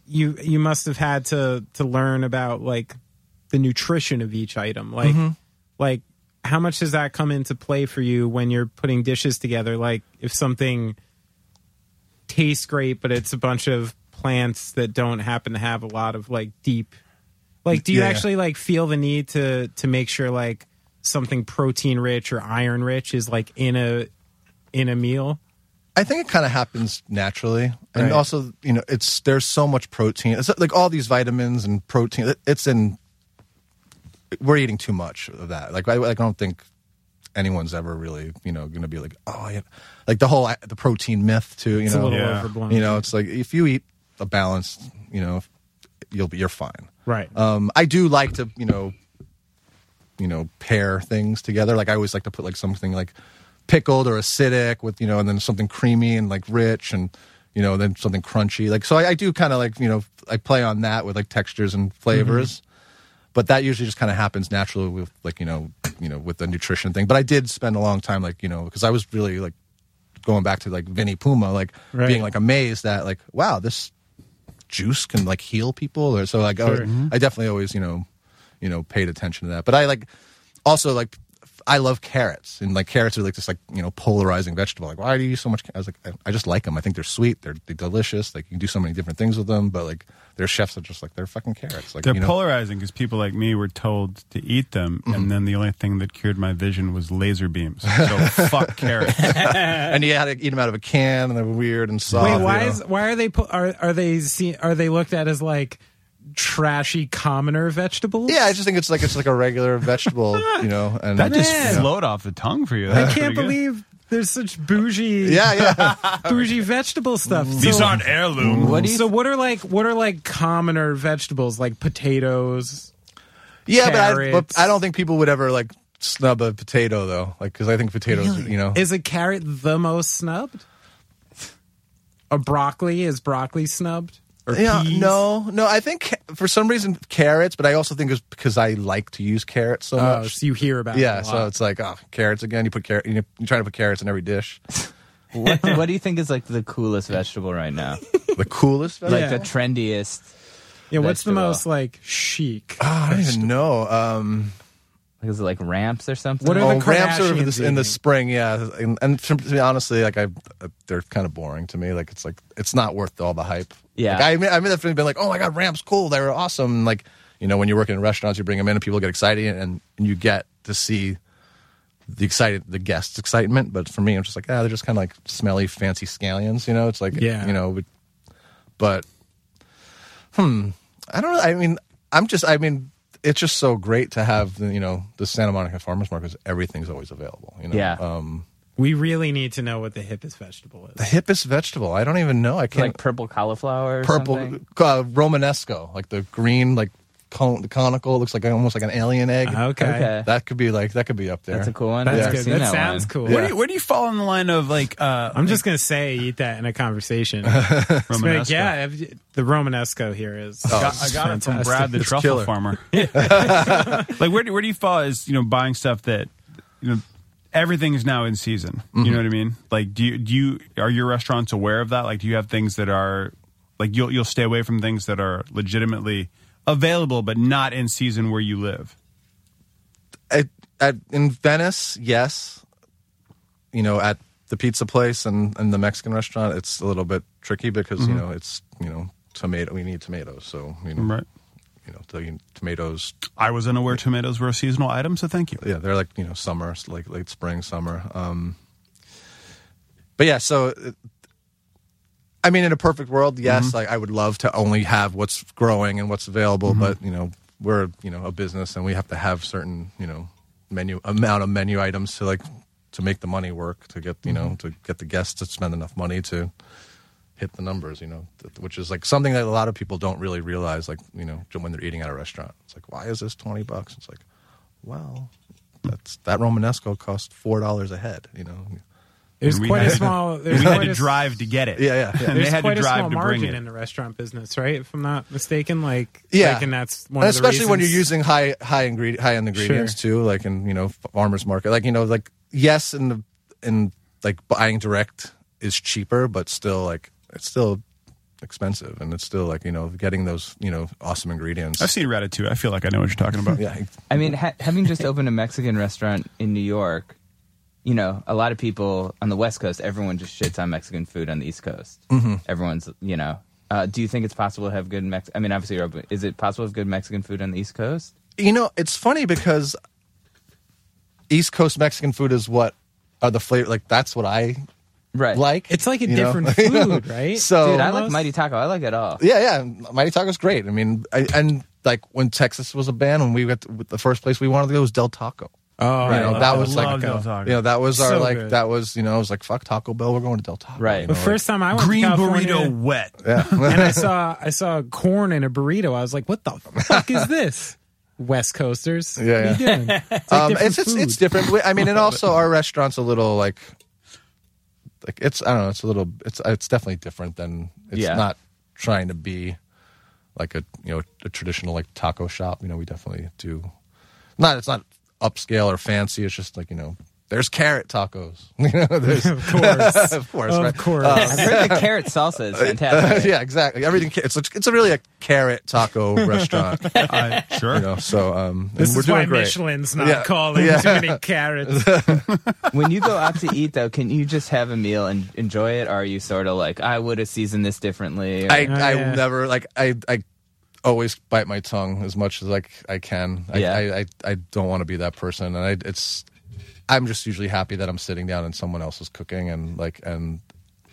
you you must have had to to learn about like the nutrition of each item like mm-hmm. like how much does that come into play for you when you're putting dishes together like if something tastes great but it's a bunch of plants that don't happen to have a lot of like deep like do you yeah. actually like feel the need to to make sure like something protein rich or iron rich is like in a in a meal I think it kind of happens naturally, and Right. also you know it's there's so much protein. It's like all these vitamins and protein. It's in. We're eating too much of that. Like I, I don't think anyone's ever really you know going to be like oh I, like the whole the protein myth too. You it's know, a little Yeah. overblown you know it's like if you eat a balanced, you know, you'll be you're fine. right Um, I do like to, you know, you know, pair things together. Like I always like to put like something like pickled or acidic with, you know, and then something creamy and like rich and, you know, then something crunchy. Like so, I, I do kind of like, you know, I play on that with like textures and flavors. But that usually just kind of happens naturally with like you know, you know, with the nutrition thing. But I did spend a long time like you know, because I was really like going back to like vinnie Puma, like Right. being like amazed that like wow, this juice can like heal people or so like I- Sure. Mm-hmm. I, definitely always you know you know paid attention to that but i like also like i love carrots and like carrots are like this like you know polarizing vegetable like why do you use so much ca-" i was like i, I just like them i think they're sweet they're, they're delicious like you can do so many different things with them but like their chefs are just like they're fucking carrots like They're you know polarizing because people like me were told to eat them, Mm-hmm. and then the only thing that cured my vision was laser beams. So fuck carrots. and you had to eat them out of a can and they're weird and soft Wait, why you know? is why are they pu- are are they see, are they looked at as like trashy commoner vegetables? yeah i just think it's like it's like a regular vegetable you know and That just Man. flowed off the tongue for you. I can't pretty good. believe there's such bougie yeah yeah bougie vegetable stuff. Mm. these So- aren't heirloom. What you So what are like what are like commoner vegetables like potatoes? yeah but I, but I don't think people would ever like snub a potato though like because i think potatoes you know Is a carrot the most snubbed? A broccoli is broccoli snubbed? Or Yeah, peas? no, no. I think for some reason carrots, but I also think it's because I like to use carrots so Oh, much. so you hear about yeah, it a so it's like oh, carrots again. You put carrot. You you try to put carrots in every dish. what, what do you think is like the coolest vegetable right now? the coolest. Like Yeah. the trendiest. yeah. What's the most like chic? Oh, I don't even know. Um, Like, is it like ramps or something? What are oh, the ramps are in the, in the spring. Yeah, and, and to be honestly, like I, they're kind of boring to me. Like it's like it's not worth all the hype. Yeah. like, I mean, I've definitely been like, oh my god, ramps cool. They were awesome. And like you know, when you're working in restaurants, you bring them in and people get excited, and, and you get to see the excited the guests excitement but for me i'm just like ah they're just kind of like smelly fancy scallions you know it's like Yeah. you know but, but hmm i don't know i mean i'm just i mean it's just so great to have the, you know the santa monica farmers market Because everything's always available you know Yeah. um We really need to know what the hippest vegetable is. the is. hippest vegetable i don't even know i can't like purple cauliflower. Or purple something? uh, romanesco like the green like con- the conical looks like almost like an alien egg Okay. Okay. that could be like that could be up there That's a cool one. That's I've good. seen That sounds one. cool. Where, do you, where do you fall on the line of like? Uh, I'm just gonna say eat that in a conversation. Romanesco? Like, yeah, if- the Romanesco here is. I got, I got it from fantastic. Brad, the It's truffle killer. farmer. like, where do, where do you fall as you know buying stuff that you know everything is now in season? You know what I mean? Like, do you do you are your restaurants aware of that? Like, do you have things that are like you'll you'll stay away from things that are legitimately available but not in season where you live? at, at in Venice, yes. You know, at the pizza place and, and the Mexican restaurant, it's a little bit tricky because you know it's you know tomato. We need tomatoes, so you know Right. you know the tomatoes. I was unaware tomatoes were a seasonal item, so thank you. Yeah, they're like you know summer, like late spring, summer. Um, but yeah, so I mean, in a perfect world, yes, Mm-hmm. like I would love to only have what's growing and what's available, Mm-hmm. but you know, we're you know a business and we have to have certain you know menu amount of menu items to like to make the money work to get you know Mm-hmm. to get the guests to spend enough money to hit the numbers, you know, th- which is like something that a lot of people don't really realize, like you know, when they're eating at a restaurant. It's like, why is this twenty bucks? It's like, well, that's that Romanesco cost four dollars a head, you know. There's And we quite a had- small. There's we quite had a to drive to get it. Yeah, yeah, yeah. And There's they had quite to a drive small to bring margin it. in the restaurant business, right? If I'm not mistaken, like Yeah, like, and that's one and of the especially when you're using high high ingredient high end ingredients too, like in you know farmers market, like you know like yes, in the in like buying direct is cheaper, but still like it's still expensive, and it's still like you know getting those you know awesome ingredients. I've seen Ratatouille. I feel like I know what you're talking about. yeah, I mean, ha- having just opened a Mexican restaurant in New York, you know, a lot of people on the West Coast, everyone just shits on Mexican food on the East Coast. Mm-hmm. Everyone's, you know. Uh, do you think it's possible to have good Mex? I mean, obviously, you're. Is it possible to have good Mexican food on the East Coast? you know it's funny because East Coast Mexican food is what are the flavor like that's what I Right. like. It's like a you different know? food, right? So Dude, I like Mighty Taco. I like it all. Yeah, yeah. Mighty Taco's great. I mean, I, and like when Texas was a band, when we got to, the first place we wanted to go was Del Taco. Oh, you know, I that love was like, Del Taco. you know, that was our So like, good. that was, you know, I was like, fuck Taco Bell, we're going to Del Taco. Right. You The know, first time I went Green to California, burrito wet. and I saw I saw corn in a burrito. I was like, "What the fuck is this?" West Coasters. Yeah, what are you doing? It's, like um, different it's, it's, food. it's different. We- I mean, and also our restaurant's a little like, like it's, I don't know, it's a little, it's, it's definitely different than, it's Yeah. not trying to be like a, you know, a traditional like taco shop. You know, we definitely do, not, it's not upscale or fancy. It's just like, you know, there's carrot tacos. You know, there's, of course, of course, of right? course. I've heard the carrot salsa is fantastic. yeah, exactly. Everything. It's a, it's a really a carrot taco restaurant. Uh, sure. You know, so um, this we're is doing why great. Michelin's not Yeah. calling Yeah. too many carrots. when you go out to eat, though, can you just have a meal and enjoy it? Or are you sort of like, I would have seasoned this differently? or- I Oh, I yeah. never like I I always bite my tongue as much as like I can. I Yeah. I, I, I don't want to be that person, and I it's I'm just usually happy that I'm sitting down and someone else is cooking, and like and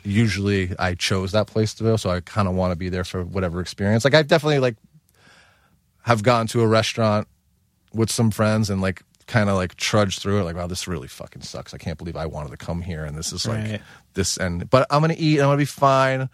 usually I chose that place to go, so I kind of want to be there for whatever experience. Like I definitely like have gone to a restaurant with some friends and like kind of like trudge through it like wow this really fucking sucks i can't believe i wanted to come here and this is like Right. this and but i'm gonna eat i'm gonna be fine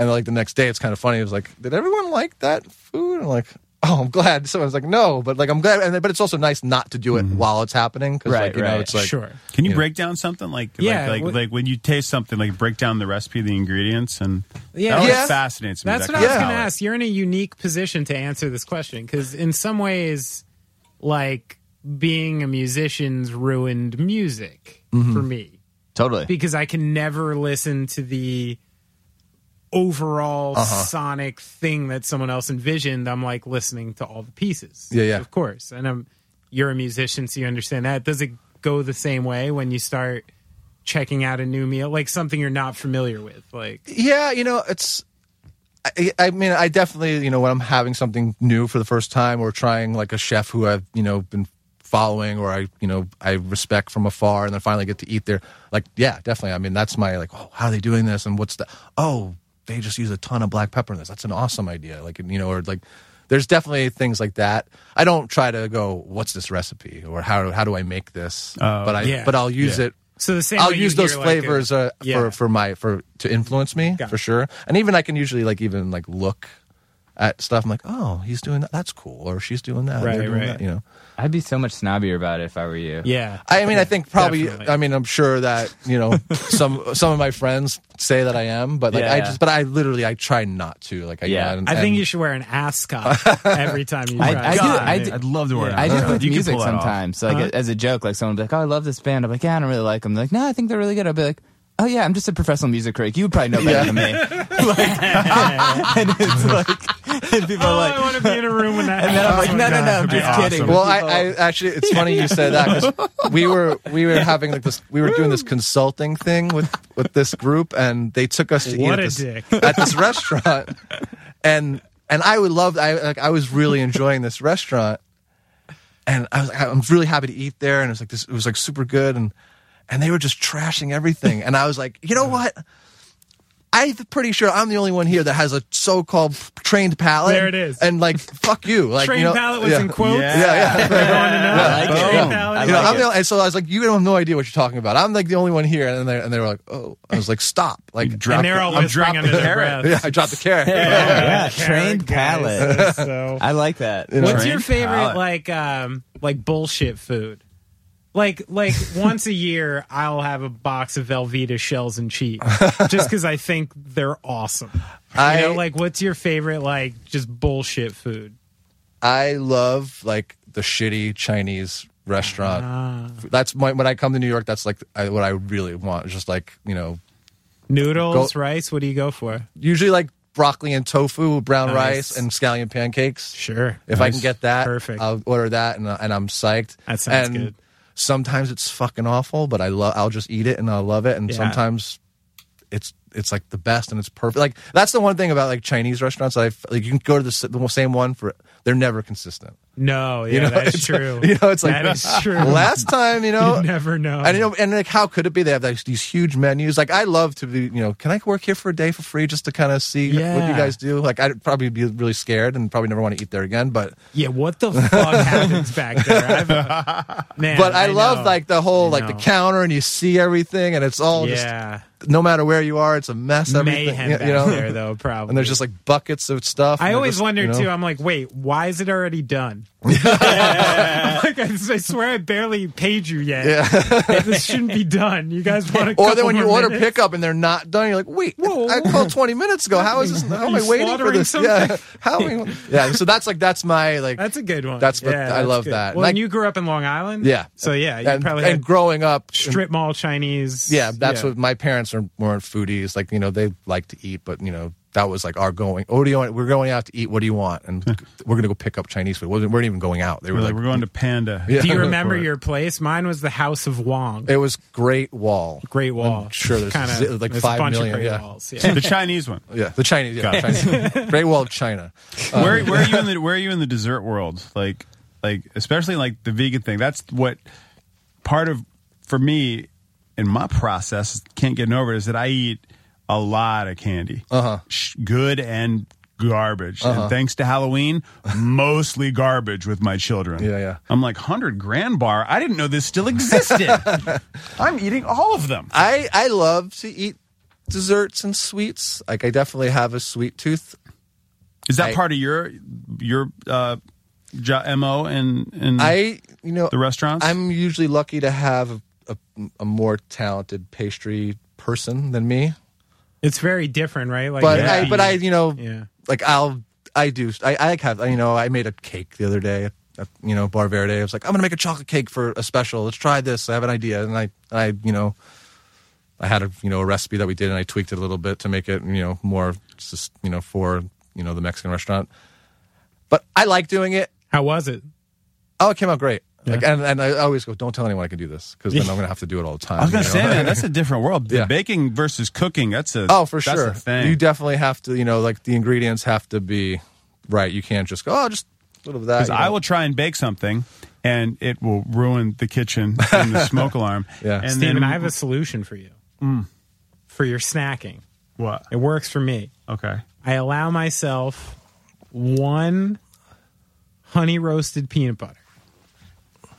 and like the next day it's kind of funny it was like did everyone like that food and I'm like oh i'm glad someone's like no but like i'm glad and but it's also nice not to do it while it's happening because Right, like you know right. it's like sure. Can you Yeah. break down something like Yeah, like like, what- like when you taste something like break down the recipe, the ingredients, and Yeah. that always Yeah. fascinates me. That's that what I was of going to ask. You're in a unique position to answer this question because, in some ways, like being a musician's ruined music Mm-hmm. for me totally. because I can never listen to the overall Uh-huh. sonic thing that someone else envisioned. I'm like listening to all the pieces. Yeah, yeah. Of course. And I'm, you're a musician, so you understand that. Does it go the same way when you start checking out a new meal, like something you're not familiar with? Like, Yeah, you know, it's. I, I mean, I definitely, you know, when I'm having something new for the first time or trying like a chef who I've, you know, been following or I, you know, I respect from afar and then finally get to eat there. Like, yeah, definitely. I mean, that's my like, oh, how are they doing this? And what's the, oh, they just use a ton of black pepper in this. That's an awesome idea. Like, you know, or like, there's definitely things like that. I don't try to go, what's this recipe or how, how do I make this? but I, yeah. but I'll use Yeah. it so the same I'll use those hear, like, a- flavors uh, Yeah. for for my for to influence me Got for it. sure. And even I can usually like even like look at stuff. I'm like, oh, he's doing that. That's cool. Or she's doing that. Right, right. that, you know. I'd be so much snobbier about it if I were you. Yeah. I mean, I think probably. Definitely. I mean, I'm sure that you know some some of my friends say that I am, but like Yeah, I yeah. just, but I literally I try not to. Like I, Yeah. and- I think and- you should wear an ascot every time you I- try. I do- I do- I'd love to wear. I do it with You can music pull that off. sometimes. So like Huh? as a joke, like someone will be like, "Oh, I love this band." I'm like, "Yeah, I don't really like them." They're like, "No, I think they're really good." I'll be like, "Oh yeah, I'm just a professional music critic. You would probably know better than me." like, and it's like, and people Oh, are like, I want to be in a room with that. and then I'm like, Oh, "No, no, no, I'm just awesome. kidding." Well, I, I actually, it's funny you say that because we were we were having like this, we were doing this consulting thing with with this group, and they took us to eat What at a this, dick. at this restaurant, and and I would love, I like, I was really enjoying this restaurant, and I was like, I'm really happy to eat there, and it was like this, it was like super good, and and they were just trashing everything, and I was like, you know what. I'm pretty sure I'm the only one here that has a so-called trained palate. There it is. And like, fuck you. Like, Trained you know, palate was yeah. in quotes. Yeah. Yeah, yeah. Everyone to know. like trained palate. You know, like I'm it. the only, and so I was like, you don't have no idea what you're talking about. I'm like the only one here, and they and they were like, oh, I was like, stop, like, Drop and they're the- all I'm dropping under the their carrot. breath. yeah, I dropped the carrot. yeah, Carrot trained palate. So- I like that. know, What's your favorite palate. like um like bullshit food? Like like once a year I'll have a box of Velveeta shells and cheese just because I think they're awesome. I you know, like what's your favorite like just bullshit food? I love like the shitty Chinese restaurant. Ah. That's my, when I come to New York. That's like I, what I really want. Just like you know, Noodles, Go- rice. What do you go for? usually like broccoli and tofu, brown Nice. rice, and scallion pancakes. Sure. If I can get that, Perfect. I'll order that, and, and I'm psyched. That sounds and good. Sometimes it's fucking awful, but I love. I'll just eat it and I'll love it. And Yeah. sometimes it's it's like the best and it's perfect. Like that's the one thing about like Chinese restaurants. I like you can go to the, the same one for they're never consistent. No, yeah, You know, that's true. You know, it's like that is ah, true. Last time, you know, You never know. And you know, and like, how could it be? They have like, these huge menus. Like, I love to be, you know, can I work here for a day for free just to kind of see what you guys do? Like, I'd probably be really scared and probably never want to eat there again. But, yeah, what the fuck happens back there? Man, but I, love know. like the whole I like the counter and you see everything and it's all yeah. just no matter where you are, it's a mess. Everything, mayhem you back know. there though, probably. And there's just like buckets of stuff. I always just, wondered you know- too. I'm like, wait, why is it already done? like I, I swear I barely paid you yet. Yeah. this shouldn't be done. You guys want to? Or then when you order pickup and they're not done, you're like, wait, Whoa. I called 20 minutes ago. How is this? How am I waiting for this? something? Yeah. How am I, Yeah. So that's like, that's my, like, That's a good one. That's the- Yeah, I that's love good. that. Well, and you grew up in Long Island. yeah. So yeah, you and, probably and growing up, strip mall Chinese. Yeah, that's yeah. what my parents are more foodies. Like, you know, they like to eat, but, you know, that was like our going, oh, do you want, we're going out to eat. What do you want? And we're going to go pick up Chinese food. We weren't even going out. They were We're like, like, we're going to Panda. Yeah. Do you remember your place? Mine was the House of Wong. it was Great Wall. Great Wall. I'm sure there's Kinda- like there's five a bunch million, Of great yeah. walls. Yeah. The Chinese one. Yeah, the Chinese. Yeah, Chinese. Great Wall of China. Um, where where are you in the where are you in the dessert world? Like like especially like the vegan thing. That's what part of for me in my process can't get over it is that I eat a lot of candy, uh-huh. good and garbage. Uh-huh. And thanks to Halloween, mostly garbage with my children. Yeah, yeah. I'm like hundred grand bar. I didn't know this still existed. I'm eating all of them. I I love to eat desserts and sweets. Like I definitely have a sweet tooth. Is that I- part of your your uh, mo and and I you know the restaurants? I'm usually lucky to have a, a, a more talented pastry person than me. It's very different, right? Like, But yeah. I but I you know Yeah. like I'll I do I I have you know I made a cake the other day. At, you know, Bar Verde. I was like, I'm gonna make a chocolate cake for a special. Let's try this. I have an idea, and I, I, you know, I had a you know a recipe that we did, and I tweaked it a little bit to make it you know more just you know for you know the Mexican restaurant. But I like doing it. How was it? Oh, it came out great. Like, and, and I always go, don't tell anyone I can do this because then I'm gonna have to do it all the time. I was gonna you say, know? man, that's a different world. Yeah. Baking versus cooking, that's a Oh, for that's sure. a thing. You definitely have to, you know, like the ingredients have to be right. You can't just go, oh, just a little of that. Because you I will try and bake something, and it will ruin the kitchen and the smoke alarm. Yeah. and Steven, then I have a solution for you. Mm. For your snacking. what? It works for me. Okay. I allow myself one honey roasted peanut butter.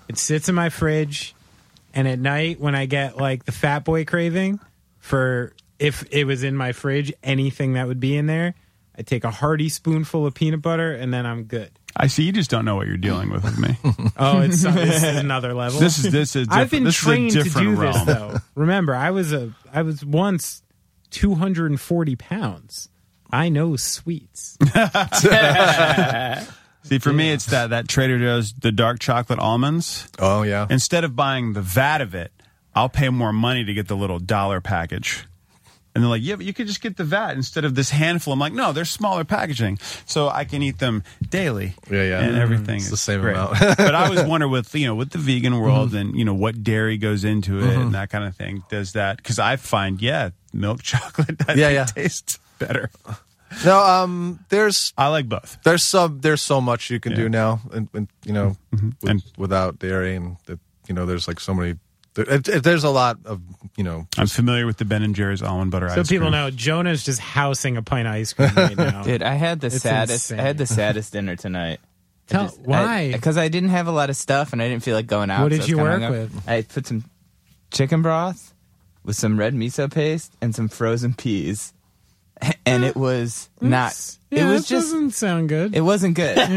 It sits in my fridge, and at night when I get like the fat boy craving for if it was in my fridge, anything that would be in there, I take a hearty spoonful of peanut butter and then I'm good. I see. You just don't know what you're dealing with with me. Oh, it's this is another level. This is this is. I've been this trained to do realm. this though. Remember, I was a I was once 240 pounds. I know sweets. See, for me, it's that that Trader Joe's the dark chocolate almonds. Oh yeah. Instead of buying the vat of it, I'll pay more money to get the little dollar package. And they're like, yeah, but you could just get the vat instead of this handful. I'm like, no, they're smaller packaging, so I can eat them daily. Yeah, yeah. and everything. It's the same great. amount. but I always wonder with you know with the vegan world Mm-hmm. and you know what dairy goes into it and that kind of thing. Does that because I find yeah, milk chocolate Yeah, yeah. tastes better. No, um, there's I like both. there's some there's so much you can Yeah. do now, and, and you know, with, And- without dairy, and that you know, there's like so many there, it, it- there's a lot of you know. I'm familiar with the Ben and Jerry's almond butter ice cream. So ice people cream. know Jonah's just housing a pint of ice cream right now. Dude, I had the It's saddest. I had the saddest dinner tonight. I Tell- why? Because I, didn't have a lot of stuff and I didn't feel like going out. What so did I was you work with? I put some chicken broth with some red miso paste and some frozen peas, and it was not. yeah, it was just. doesn't sound good. It wasn't good.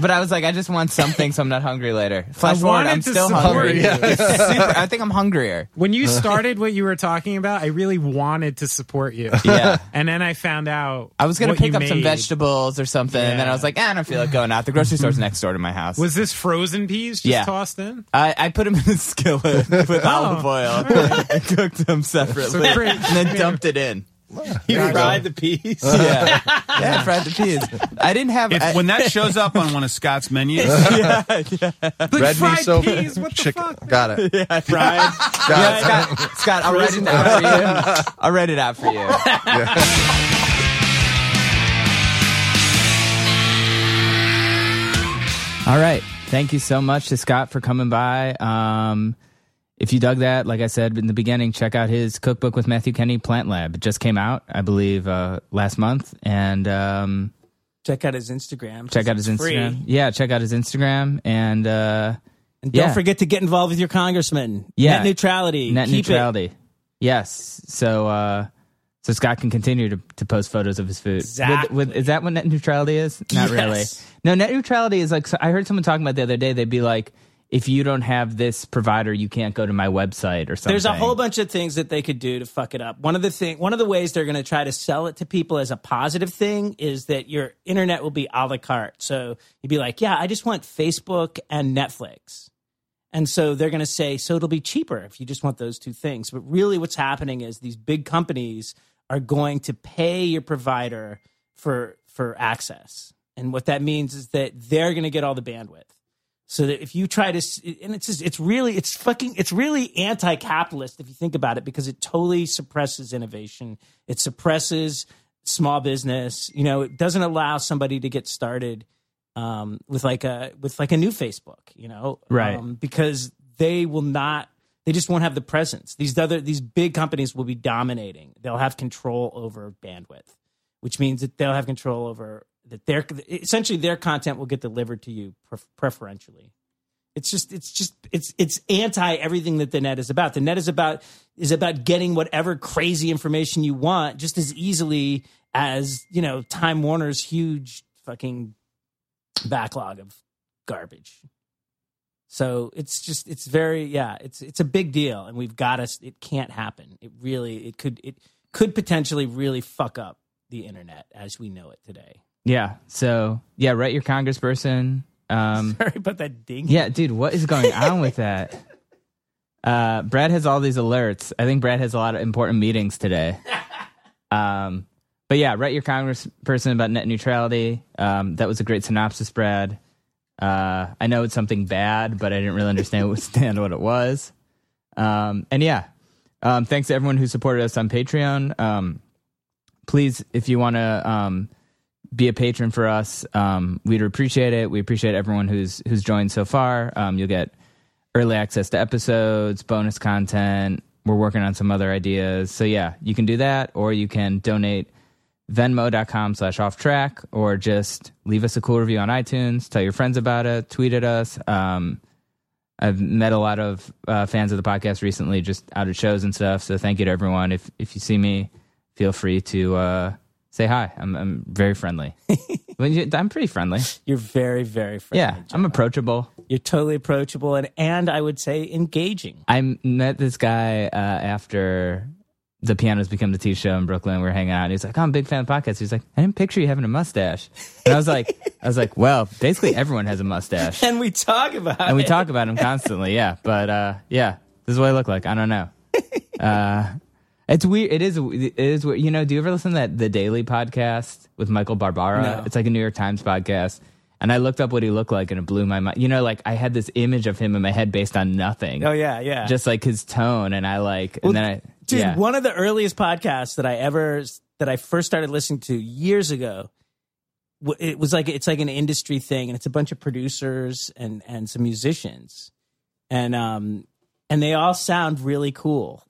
but I was like, I just want something so I'm not hungry later. Flash forward, wanted I'm to still support hungry. you. It's super, I think I'm hungrier. when you started what you were talking about, I really wanted to support you. Yeah. And then I found out I was gonna what pick you up some made. vegetables or something, and then I was like, eh, I don't feel like going out. The grocery store's next door to my house. Was this frozen peas just Yeah. tossed in? I, I put them in a skillet with olive oil and cooked them separately, pretty- and then dumped it in. You fried the peas. Yeah, yeah, I fried the peas. I didn't have. If, I, when that shows up on one of Scott's menus, Red fried miso, peas, what the chicken. fuck, Got it. fried. Got yeah, it. Scott, Scott, I'll write it out for you. I'll write it out for you. All right. Thank you so much to Scott for coming by. Um, if you dug that, like I said in the beginning, check out his cookbook with Matthew Kenney, Plant Lab. It just came out, I believe, uh, last month. And um, Check out his Instagram. check out his It's free. Instagram. Yeah, check out his Instagram. And uh, And don't Yeah. forget to get involved with your congressman. Yeah. Net neutrality. net Keep it. neutrality. Yes. So uh, so Scott can continue to, to post photos of his food. With- Exactly. With, is that what net neutrality is? Not Yes. really. No, net neutrality is like so I heard someone talking about the other day. They'd be like, if you don't have this provider, you can't go to my website or something. There's a whole bunch of things that they could do to fuck it up. One of the thing, one of the ways they're going to try to sell it to people as a positive thing is that your internet will be a la carte. So you'd be like, yeah, I just want Facebook and Netflix. And so they're going to say, so it'll be cheaper if you just want those two things. But really, what's happening is these big companies are going to pay your provider for for access. And what that means is that they're going to get all the bandwidth. So that if you try to, and it's just, it's really, it's fucking, it's really anti-capitalist if you think about it, because it totally suppresses innovation. It suppresses small business. You know, it doesn't allow somebody to get started um, with like a with like a new Facebook. You know, Right. Um, because they will not. They just won't have the presence. These other these big companies will be dominating. They'll have control over bandwidth, which means that they'll have control over that their essentially their content will get delivered to you preferentially. It's just it's just it's it's anti everything that the net is about. The net is about is about getting whatever crazy information you want just as easily as, you know, Time Warner's huge fucking backlog of garbage. So it's just it's very yeah, it's it's a big deal and we've got to it can't happen. It really it could it could potentially really fuck up the internet as we know it today. Yeah. So yeah, write your congressperson. Um, Sorry about that ding. yeah, dude, what is going on with that? Uh, Brad has all these alerts. I think Brad has a lot of important meetings today. Um, but yeah, write your congressperson about net neutrality. Um, that was a great synopsis, Brad. Uh, I know it's something bad, but I didn't really understand what, it was. Um, and yeah, um, thanks to everyone who supported us on Patreon. Um, please, if you want to um, be a patron for us, um, we'd appreciate it. We appreciate everyone who's who's joined so far. Um, you'll get early access to episodes, bonus content. We're working on some other ideas. So yeah, you can do that, or you can donate venmo.com slash off track, or just leave us a cool review on iTunes, tell your friends about it, tweet at us. Um, I've met a lot of uh, fans of the podcast recently, just out at shows and stuff. So thank you to everyone. If if you see me, feel free to uh, say hi. I'm I'm very friendly. I'm pretty friendly. You're very very friendly. Yeah, I'm approachable. You're totally approachable and and I would say engaging. I met this guy uh, after the Pianos Become the Teeth show in Brooklyn. We are hanging out. And he's like, oh, "I'm a big fan of the podcast." He's like, "I didn't picture you having a mustache." And I was like, "I was like, well, basically everyone has a mustache, And we talk about and we talk about him constantly." Yeah, but uh, yeah, this is what I look like. I don't know. Uh, it's weird. It is. It is weird. You know, do you ever listen to that the Daily podcast with Michael Barbaro? No. It's like a New York Times podcast. And I looked up what he looked like, and it blew my mind. You know, like I had this image of him in my head based on nothing Oh yeah, yeah. just like his tone and I like Well, and then I dude, yeah. one of the earliest podcasts that I ever that I first started listening to years ago. It was like it's like an industry thing, and it's a bunch of producers and and some musicians, and um, and they all sound really cool.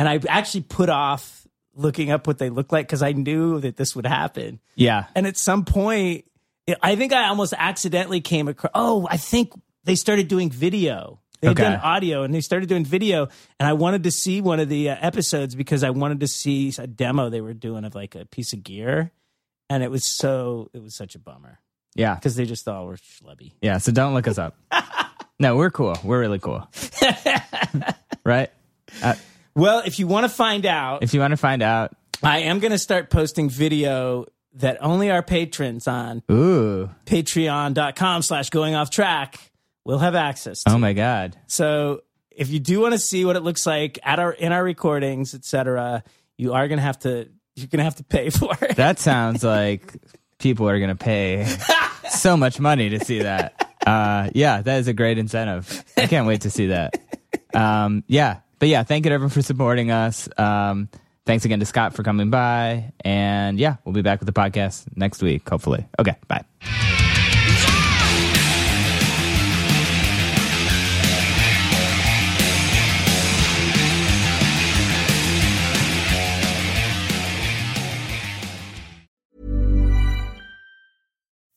And I actually put off looking up what they look like because I knew that this would happen. Yeah. And at some point, it- I think I almost accidentally came across. Oh, I think they started doing video. They had Okay. done audio and they started doing video. And I wanted to see one of the uh, episodes because I wanted to see a demo they were doing of like a piece of gear. And it was so, it was such a bummer Yeah. because they just all were schlubby. Yeah. So don't look us up. no, we're cool. We're really cool. right? Uh, Well, if you want to find out, if you want to find out, I am going to start posting video that only our patrons on ooh, patreon.com slash going off track will have access to. oh my God. So if you do want to see what it looks like at our in our recordings, etc., you are gonna have to you're gonna have to pay for it. That sounds like people are going to pay so much money to see that. Uh, yeah, that is a great incentive. I can't wait to see that. Um, yeah, but yeah, thank you everyone for supporting us. Um, thanks again to Scott for coming by. And yeah, we'll be back with the podcast next week, hopefully. Okay, bye.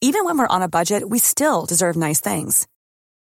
Even when we're on a budget, we still deserve nice things.